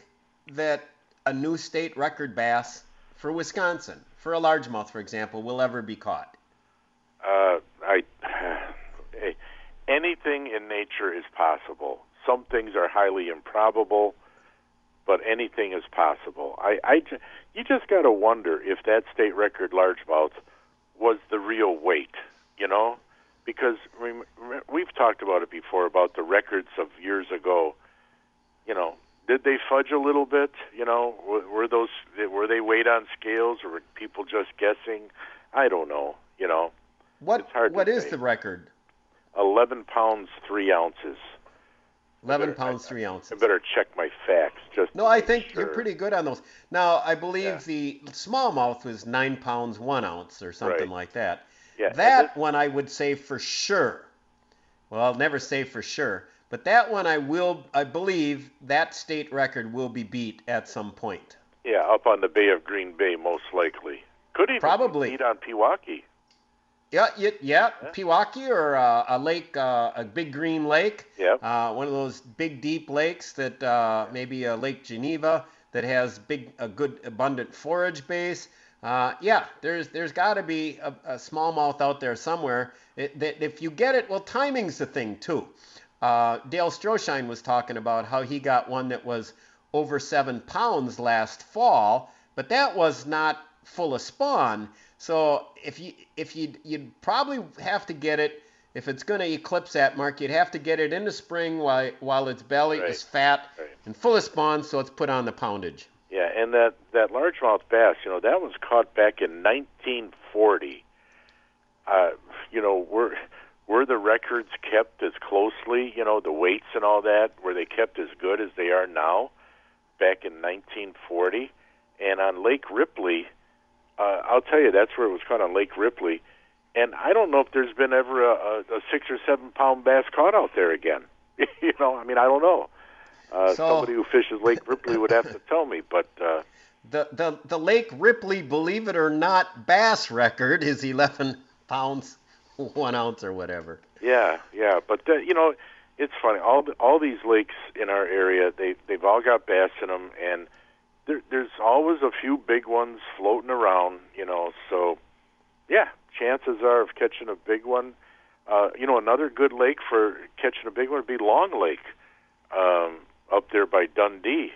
that a new state record bass for Wisconsin, for a largemouth, for example, will ever be caught? Uh, I anything in nature is possible. Some things are highly improbable, but anything is possible. I, I you just got to wonder if that state record largemouth was the real weight, you know, because we've talked about it before about the records of years ago. You know, did they fudge a little bit? You know, were, were those were they weighed on scales or were people just guessing? I don't know. You know, What It's hard to what is say. the record? 11 pounds, 3 ounces. Eleven pounds three ounces. I better check my facts. Just No, I think you're pretty good on those. Now, I believe the smallmouth was nine pounds one ounce or something Right. like that. Yeah, That one I would say for sure. Well, I'll never say for sure, but that one I will. I believe that state record will be beat at some point. Yeah, up on the Bay of Green Bay, most likely. Could even Probably. beat on Pewaukee. Yeah, yeah, yeah. Pewaukee or uh, a lake, uh, a big green lake. Yep. Uh, one of those big deep lakes that uh, maybe a Lake Geneva that has big, a good abundant forage base. Uh, yeah, there's there's got to be a, a smallmouth out there somewhere. It, that if you get it, well, timing's the thing too. Uh, Dale Stroschein was talking about how he got one that was over seven pounds last fall, but that was not full of spawn. So if you if you you'd probably have to get it if it's going to eclipse that mark, you'd have to get it in the spring while while its belly Right. is fat Right. and full of spawn, so it's put on the poundage. Yeah, and that that largemouth bass, you know, that was caught back in 1940. Uh, you know, were were the records kept as closely? You know, the weights and all that were they kept as good as they are now? Back in 1940, and on Lake Ripley, uh, I'll tell you that's where it was caught on Lake Ripley. And I don't know if there's been ever a, a, a six or seven pound bass caught out there again. you know, I mean, I don't know. Uh, So- somebody who fishes Lake Ripley would have to tell me, but. Uh, The the the Lake Ripley, believe it or not, bass record is 11 pounds one ounce or whatever. Yeah, yeah, but uh, you know, it's funny. All the, all these lakes in our area, they they've all got bass in them, and there, there's always a few big ones floating around. You know, so yeah, chances are of catching a big one. Uh, you know, another good lake for catching a big one would be Long Lake, um, up there by Dundee.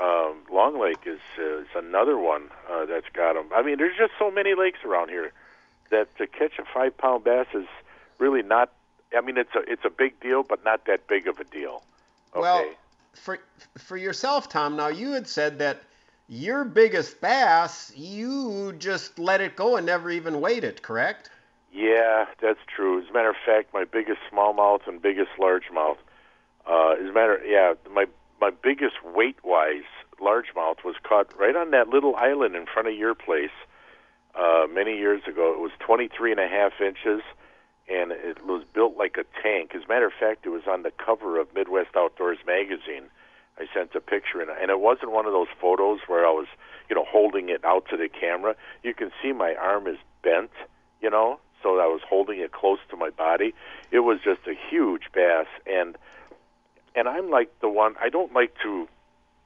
Um, Long Lake is uh, is another one uh, that's got them. I mean, there's just so many lakes around here that to catch a five pound bass is really not. I mean, it's a it's a big deal, but not that big of a deal. Okay. Well, for for yourself, Tom. Now you had said that your biggest bass, you just let it go and never even weighed it, correct? Yeah, that's true. As a matter of fact, my biggest smallmouth and biggest largemouth. Uh, as a matter, yeah, my my biggest weight-wise largemouth was caught right on that little island in front of your place uh, many years ago. It was 23 and a half inches, and it was built like a tank. As a matter of fact, it was on the cover of Midwest Outdoors magazine. I sent a picture, and, and it wasn't one of those photos where I was, you know, holding it out to the camera. You can see my arm is bent, you know, so I was holding it close to my body. It was just a huge bass, and and I'm like the one. I don't like to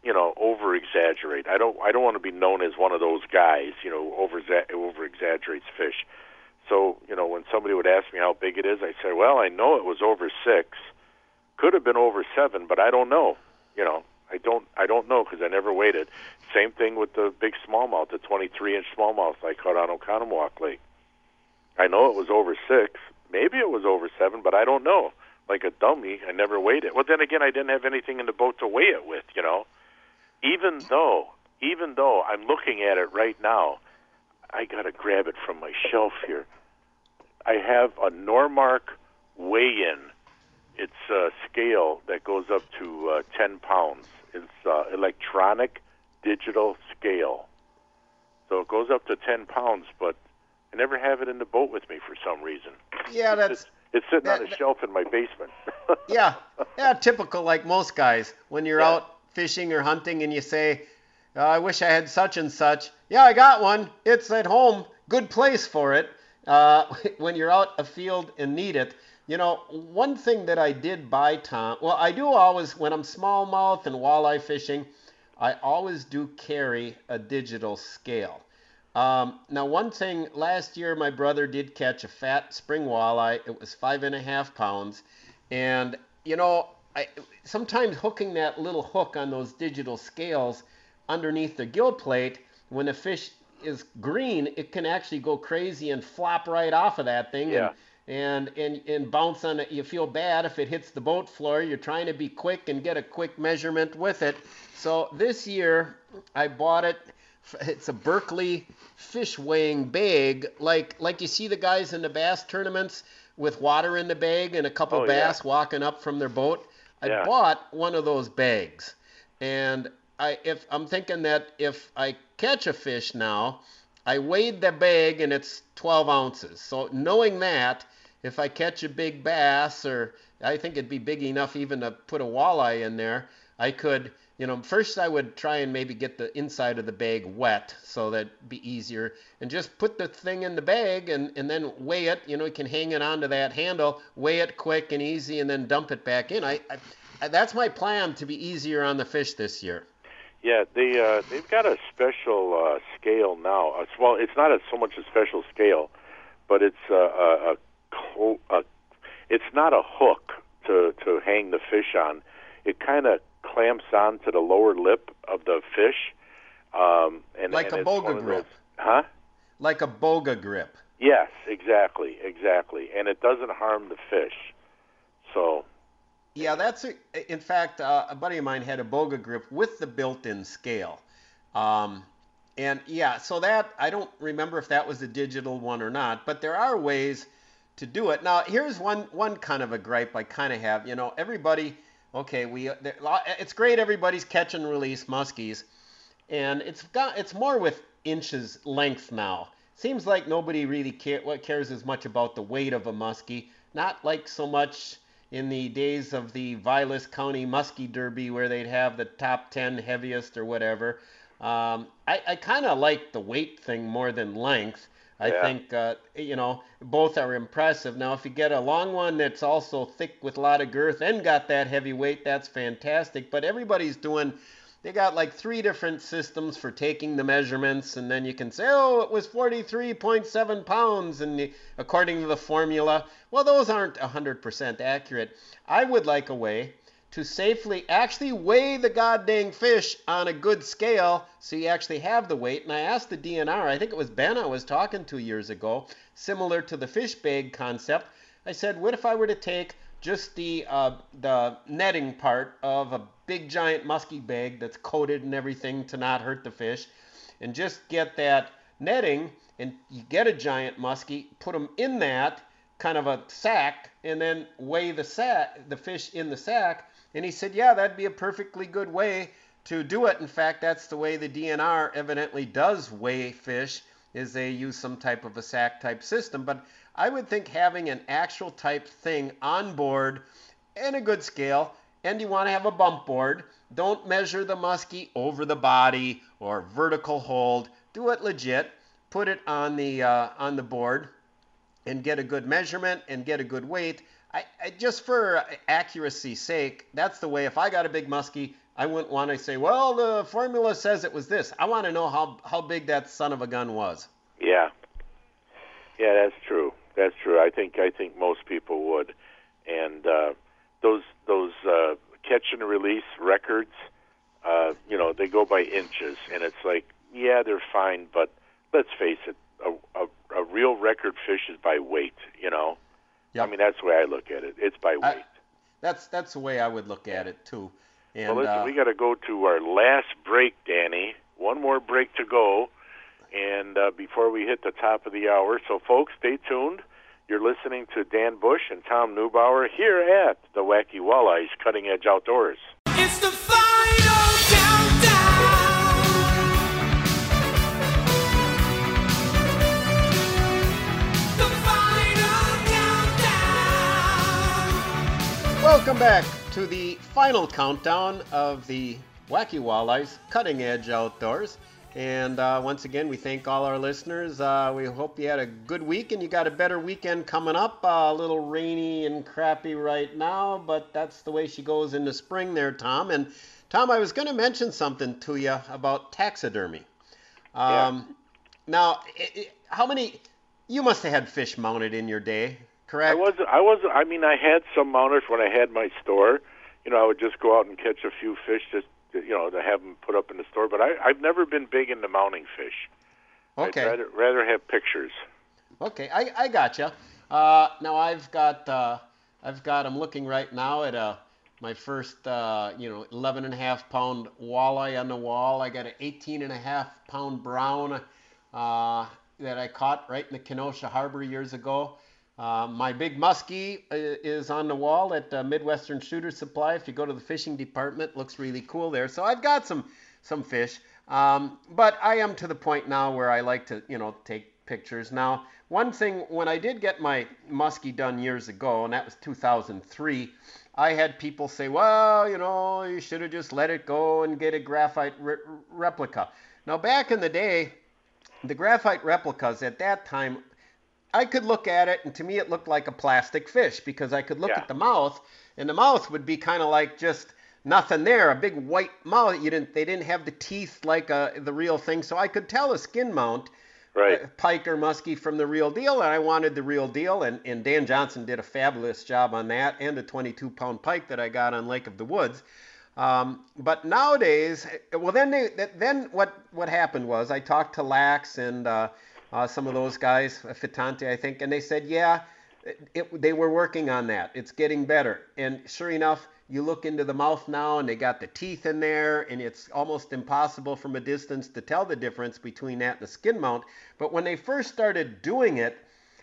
you know, over exaggerate. I don't I don't want to be known as one of those guys, you know, over over exaggerates fish. So, you know, when somebody would ask me how big it is, I say, "Well, I know it was over 6. Could have been over 7, but I don't know." You know, I don't I don't know because I never waited. Same thing with the big smallmouth, the 23 inch smallmouth I caught on Oconomowoc Lake. I know it was over six, maybe it was over seven, but I don't know. Like a dummy, I never weighed it. Well, then again, I didn't have anything in the boat to weigh it with, you know. Even though, even though I'm looking at it right now, I gotta grab it from my shelf here. I have a Normark weigh-in. It's a scale that goes up to uh, 10 pounds. It's uh, electronic digital scale. So it goes up to 10 pounds, but I never have it in the boat with me for some reason. Yeah, that's. It's, it's sitting that- on a shelf in my basement. yeah, yeah, typical like most guys. When you're out fishing or hunting and you say, "Oh, "I wish I had such and such." Yeah, I got one. It's at home. Good place for it. Uh, when you're out afield and need it. You know, one thing that I did buy, Tom. Well, I do always when I'm smallmouth and walleye fishing, I always do carry a digital scale. Um, now, one thing last year, my brother did catch a fat spring walleye. It was five and a half pounds, and you know, I sometimes hooking that little hook on those digital scales underneath the gill plate when the fish is green, it can actually go crazy and flop right off of that thing. Yeah. And, and, and, and bounce on it. You feel bad if it hits the boat floor. You're trying to be quick and get a quick measurement with it. So this year, I bought it. It's a Berkley fish weighing bag, like like you see the guys in the bass tournaments with water in the bag and a couple Oh, yeah. bass walking up from their boat. I Yeah. bought one of those bags, and I if I'm thinking that if I catch a fish now, I weighed the bag and it's 12 ounces. So knowing that, if I catch a big bass or I think it'd be big enough even to put a walleye in there, I could, you know, first I would try and maybe get the inside of the bag wet so that'd be easier and just put the thing in the bag and, and then weigh it. You know, you can hang it onto that handle, weigh it quick and easy, and then dump it back in. I, I that's my plan to be easier on the fish this year. Yeah, they uh, they've got a special uh, scale now. Uh, well, it's not a, so much a special scale, but it's uh, a, a, a it's not a hook to to hang the fish on. It kind of clamps on to the lower lip of the fish, um, and Like and a boga of those- grip. huh? Like a boga grip. Yes, exactly, exactly, and it doesn't harm the fish. So Yeah, that's a, in fact uh, a buddy of mine had a boga grip with the built-in scale, um, and yeah, so that I don't remember if that was a digital one or not, but there are ways to do it. Now, here's one one kind of a gripe I kind of have. You know, everybody, okay, we it's great everybody's catch and release muskies, and it's got it's more with inches length now. Seems like nobody really care, what cares as much about the weight of a muskie. Not like so much in the days of the Vilas County Muskie Derby where they'd have the top 10 heaviest or whatever. Um, I, I kind of like the weight thing more than length. I Yeah. think, uh, you know, both are impressive. Now, if you get a long one that's also thick with a lot of girth and got that heavy weight, that's fantastic. But everybody's doing, they got like three different systems for taking the measurements, and then you can say, oh, it was 43.7 pounds, and according to the formula. Well, those aren't 100% accurate. I would like a way to safely actually weigh the goddamn fish on a good scale so you actually have the weight. And I asked the DNR, I think it was Ben I was talking to years ago, similar to the fish bag concept. I said, what if I were to take just the uh, the netting part of a big giant muskie bag that's coated and everything to not hurt the fish, and just get that netting and you get a giant muskie, put them in that kind of a sack, and then weigh the sack, the fish in the sack. And he said, yeah, that'd be a perfectly good way to do it. In fact, that's the way the DNR evidently does weigh fish, is they use some type of a sack type system. But I would think having an actual type thing on board and a good scale, and you want to have a bump board. Don't measure the muskie over the body or vertical hold. Do it legit. Put it on the uh, on the board and get a good measurement and get a good weight. I, I just for accuracy's sake, that's the way. If I got a big muskie, I wouldn't want to say, well, the formula says it was this. I want to know how how big that son of a gun was. Yeah. Yeah, that's true. That's true. I think I think most people would, and uh, those those uh, catch and release records, uh, you know, they go by inches, and it's like, yeah, they're fine, but let's face it, a, a, a real record fish is by weight. You know, I mean that's the way I look at it. It's by weight. I, that's that's the way I would look at it too. And well, listen, uh, we got to go to our last break, Danny. One more break to go, and uh, before we hit the top of the hour. So, folks, stay tuned. You're listening to Dan Bush and Tom Neubauer here at the Wacky Walleyes Cutting Edge Outdoors. It's the final countdown. The final countdown. Welcome back to the final countdown of the Wacky Walleyes Cutting Edge Outdoors. And uh, once again, we thank all our listeners. Uh, we hope you had a good week and you got a better weekend coming up. Uh, a little rainy and crappy right now, but that's the way she goes in the spring there, Tom. And Tom, I was going to mention something to you about taxidermy. Um, Now, i i how many? You must have had fish mounted in your day, correct? I wasn't. I wasn't. I mean, I had some mounters when I had my store. You know, I would just go out and catch a few fish, just to, you know, to have them put up in the store. But I, I've never been big into mounting fish. Okay. I'd rather, rather have pictures. Okay, I, I gotcha. Uh, now I've got uh, I've got I'm looking right now at uh my first uh, you know 11 and a half pound walleye on the wall. I got an 18 and a half pound brown uh, that I caught right in the Kenosha Harbor years ago. Uh, my big muskie is on the wall at uh, Midwestern Shooter Supply. If you go to the fishing department, looks really cool there. So I've got some some fish, um, but I am to the point now where I like to you know take pictures. Now, one thing when I did get my muskie done years ago, and that was 2003, I had people say, "Well, you know, you should have just let it go and get a graphite re- replica." Now, back in the day, the graphite replicas at that time I could look at it, and to me, it looked like a plastic fish because I could look Yeah. at the mouth, and the mouth would be kind of like just nothing there, a big white mouth. You didn't, they didn't have the teeth like uh, the real thing, so I could tell a skin mount, Right. uh, pike or muskie from the real deal, and I wanted the real deal. And, and Dan Johnson did a fabulous job on that, and a 22 pound pike that I got on Lake of the Woods. Um, but nowadays, well, then they, then what what happened was I talked to Lax and uh, uh, some of those guys, Fitante, I think, and they said, yeah, it, it, they were working on that. It's getting better. And sure enough, you look into the mouth now, and they got the teeth in there, and it's almost impossible from a distance to tell the difference between that and the skin mount. But when they first started doing it,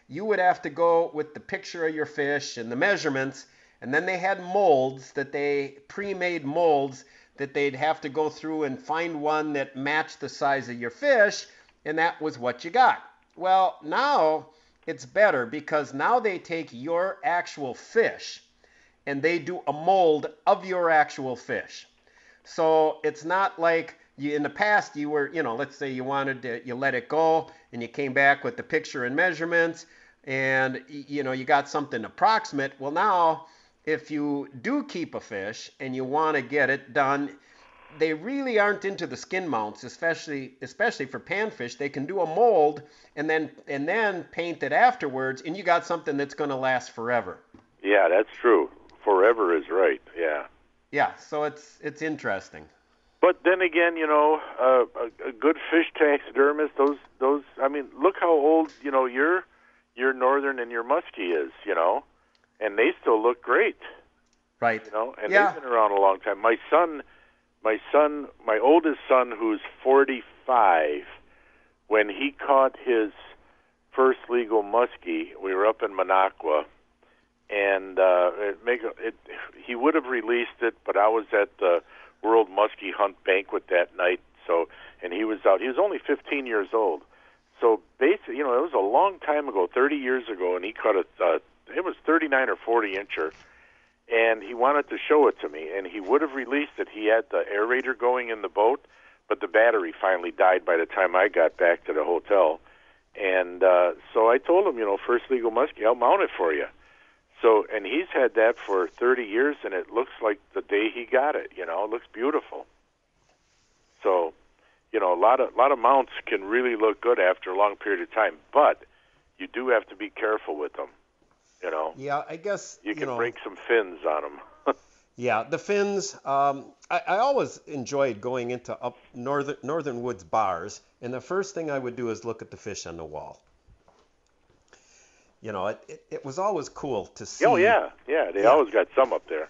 you would have to go with the picture of your fish and the measurements, and then they had molds that they pre-made molds that they'd have to go through and find one that matched the size of your fish, and that was what you got. Well, now it's better because now they take your actual fish and they do a mold of your actual fish. So it's not like you in the past you were, you know, let's say you wanted to you let it go and you came back with the picture and measurements and you know you got something approximate. Well, now if you do keep a fish and you want to get it done, they really aren't into the skin mounts, especially especially for panfish. They can do a mold and then and then paint it afterwards, and you got something that's going to last forever. Yeah, that's true. Forever is right. Yeah. Yeah, so it's it's interesting. But then again, you know, uh, a, a good fish taxidermist, those those. I mean, look how old you know your your northern and your muskie is. You know, and they still look great. Right. You know, and Yeah. they've been around a long time. My son, my son, my oldest son, who's 45, when he caught his first legal muskie, we were up in Minocqua, and uh, it make it. He would have released it, but I was at the World Muskie Hunt banquet that night. So, and he was out. He was only 15 years old. So basically, you know, it was a long time ago, 30 years ago, and he caught a. Uh, it was 39 or 40 incher, and he wanted to show it to me. And he would have released it. He had the aerator going in the boat, but the battery finally died by the time I got back to the hotel. And uh, so I told him, you know, first legal muskie, I'll mount it for you. So, and he's had that for 30 years, and it looks like the day he got it. You know, it looks beautiful. So, you know, a lot of lot of mounts can really look good after a long period of time, but you do have to be careful with them. You know, Yeah, I guess you can know, break some fins on them. Yeah, the fins. Um, I, I always enjoyed going into up northern northern woods bars, and the first thing I would do is look at the fish on the wall. You know, it, it, it was always cool to see. oh yeah, yeah, they Yeah. always got some up there.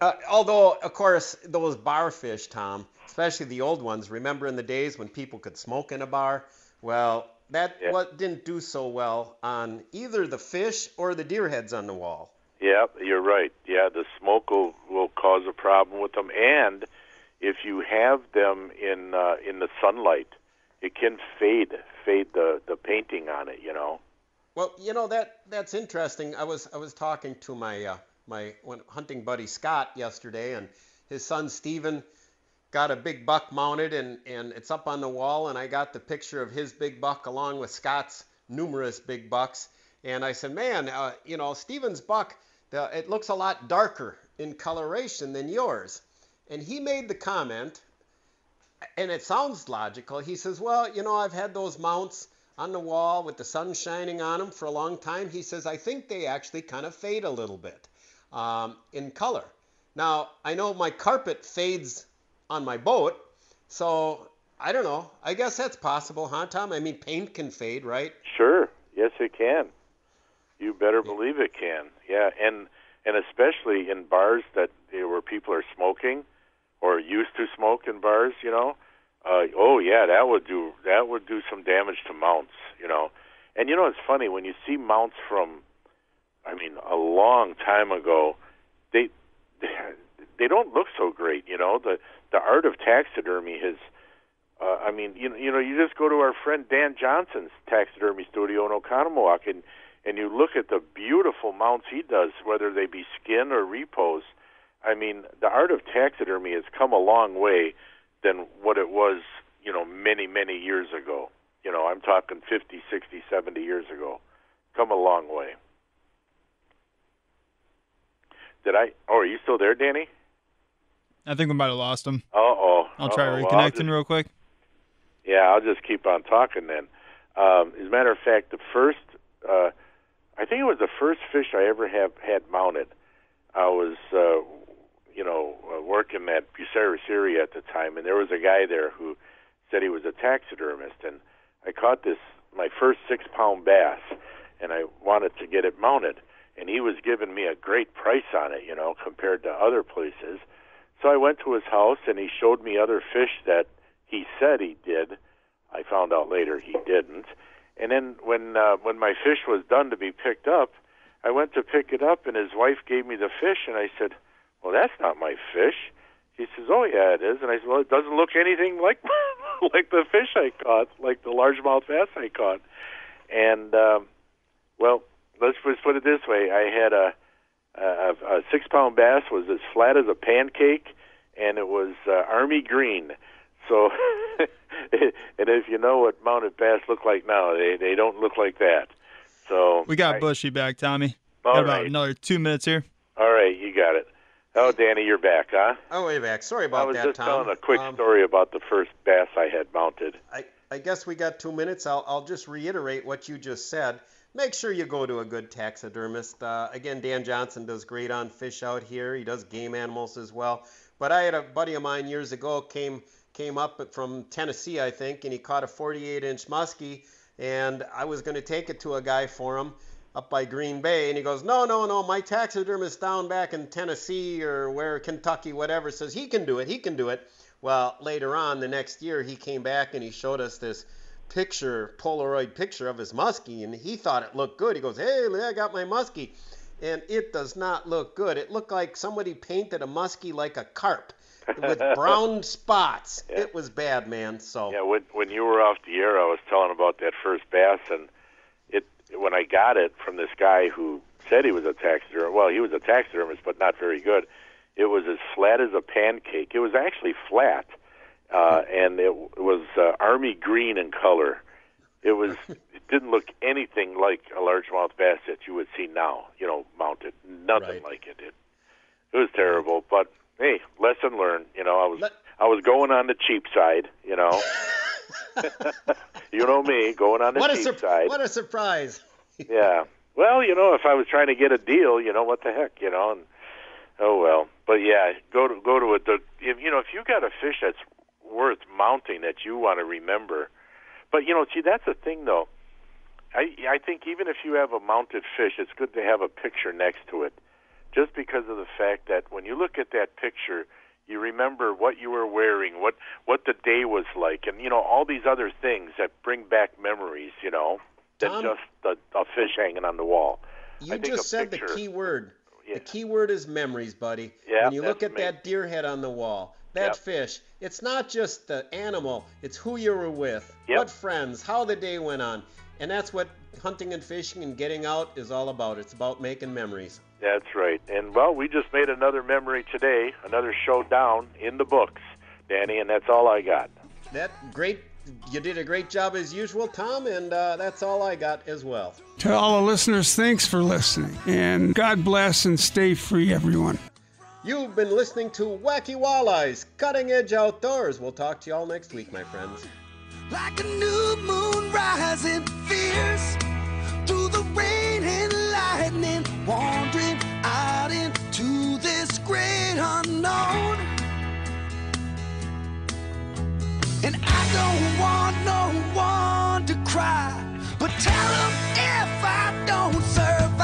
Uh, although, of course, those bar fish, Tom, especially the old ones. Remember in the days when people could smoke in a bar? Well, that Yeah. what didn't do so well on either the fish or the deer heads on the wall. Yeah, you're right. Yeah, the smoke will, will cause a problem with them, and if you have them in uh, in the sunlight, it can fade fade the the painting on it. You know. Well, you know that that's interesting. I was I was talking to my uh, my hunting buddy Scott yesterday, and his son Steven got a big buck mounted, and and it's up on the wall, and I got the picture of his big buck along with Scott's numerous big bucks, and I said, man, uh, you know Steven's buck, the, it looks a lot darker in coloration than yours, and he made the comment, and it sounds logical. He says, well, you know, I've had those mounts on the wall with the sun shining on them for a long time. He says, I think they actually kind of fade a little bit um, in color. Now, I know my carpet fades on my boat, so I don't know. I guess that's possible, huh, Tom? I mean, paint can fade, right? Sure. Yes, it can. You better believe it can. Yeah, and and especially in bars that eh, where people are smoking or used to smoke in bars, you know. Uh, oh yeah, that would do that would do some damage to mounts, you know. And you know it's funny when you see mounts from, I mean, a long time ago, they they don't look so great, you know. The the art of taxidermy has uh, I mean, you you know, you just go to our friend Dan Johnson's taxidermy studio in Oconomowoc, and and you look at the beautiful mounts he does, whether they be skin or repose. I mean, the art of taxidermy has come a long way than what it was, you know, many many years ago. You know, I'm talking 50, 60, 70 years ago. Come a long way. Did I? Oh, are you still there, Danny? I think we might have lost him. Uh oh. I'll try reconnecting real quick. Yeah, I'll just keep on talking then. Um, as a matter of fact, the first, uh, I think it was the first fish I ever have had mounted. I was, uh, you know, uh, working at Bucera Siri at the time, and there was a guy there who said he was a taxidermist, and I caught this my first six pound bass, and I wanted to get it mounted, and he was giving me a great price on it, you know, compared to other places. So I went to his house, and he showed me other fish that he said he did. I found out later he didn't. And then when uh, when my fish was done to be picked up, I went to pick it up, and his wife gave me the fish, and I said, "Well, that's not my fish." He says, "Oh yeah, it is." And I said, "Well, it doesn't look anything like like the fish I caught, like the largemouth bass I caught." And um, well, let's just put it this way: I had a a, a six pound bass was as flat as a pancake, and it was uh, army green. So, and if you know what mounted bass look like now, they they don't look like that. So We got I- Bushy back, Tommy. All got about right. another two minutes here. All right, you got it. Oh, Danny, you're back, huh? Oh, way back. Sorry about that, I about was that, just Tom. telling a quick Um, story about the first bass I had mounted. I, I guess we got two minutes. I'll, I'll just reiterate what you just said. Make sure you go to a good taxidermist. Uh, again, Dan Johnson does great on fish out here. He does game animals as well. But I had a buddy of mine years ago came came up from Tennessee, I think, and he caught a 48 inch muskie, and I was going to take it to a guy for him up by Green Bay, and he goes, no, no, no, my taxidermist down back in Tennessee or where Kentucky, whatever, says he can do it, he can do it. Well, later on the next year, he came back and he showed us this picture, Polaroid picture of his muskie, and he thought it looked good. He goes, "Hey, I got my muskie," and it does not look good. It looked like somebody painted a muskie like a carp with brown spots. It was bad, man. So Yeah, when when you were off the air, I was telling about that first bass, and it when I got it from this guy who said he was a taxidermist. Well, he was a taxidermist, but not very good. It was as flat as a pancake. It was actually flat, uh, and it was uh, army green in color. It was. it didn't look anything like a largemouth bass that you would see now. You know, mounted. Nothing like it. It it was terrible. But hey, lesson learned. You know, I was I was going on the cheap side. You know. you know me, going on the What a, cheap sur- side. what a surprise. yeah. Well, you know, if I was trying to get a deal, you know, what the heck, you know, and oh well. But yeah, go to go to it. The if, you know, if you got a fish that's worth mounting that you want to remember, but you know, see, that's the thing though. I I think even if you have a mounted fish, it's good to have a picture next to it, just because of the fact that when you look at that picture, you remember what you were wearing, what what the day was like, and you know all these other things that bring back memories. You know, than Tom- just a, a fish hanging on the wall. You just said picture- the key word. Yeah. The key word is memories, buddy. Yeah, when you look at me. that deer head on the wall, that Yep. fish, it's not just the animal, it's who you were with, Yep. what friends, how the day went on. And that's what hunting and fishing and getting out is all about. It's about making memories. That's right. And well, we just made another memory today, another showdown in the books, Danny, and that's all I got. That great you did a great job as usual, Tom, and uh, that's all I got as well. To all the listeners, thanks for listening. And God bless and stay free, everyone. You've been listening to Wacky Walleyes, Cutting Edge Outdoors. We'll talk to you all next week, my friends. Like a new moon rising fierce through the rain and lightning, wandering out into this great unknown. And I don't want no one to cry, but tell 'em if I don't serve.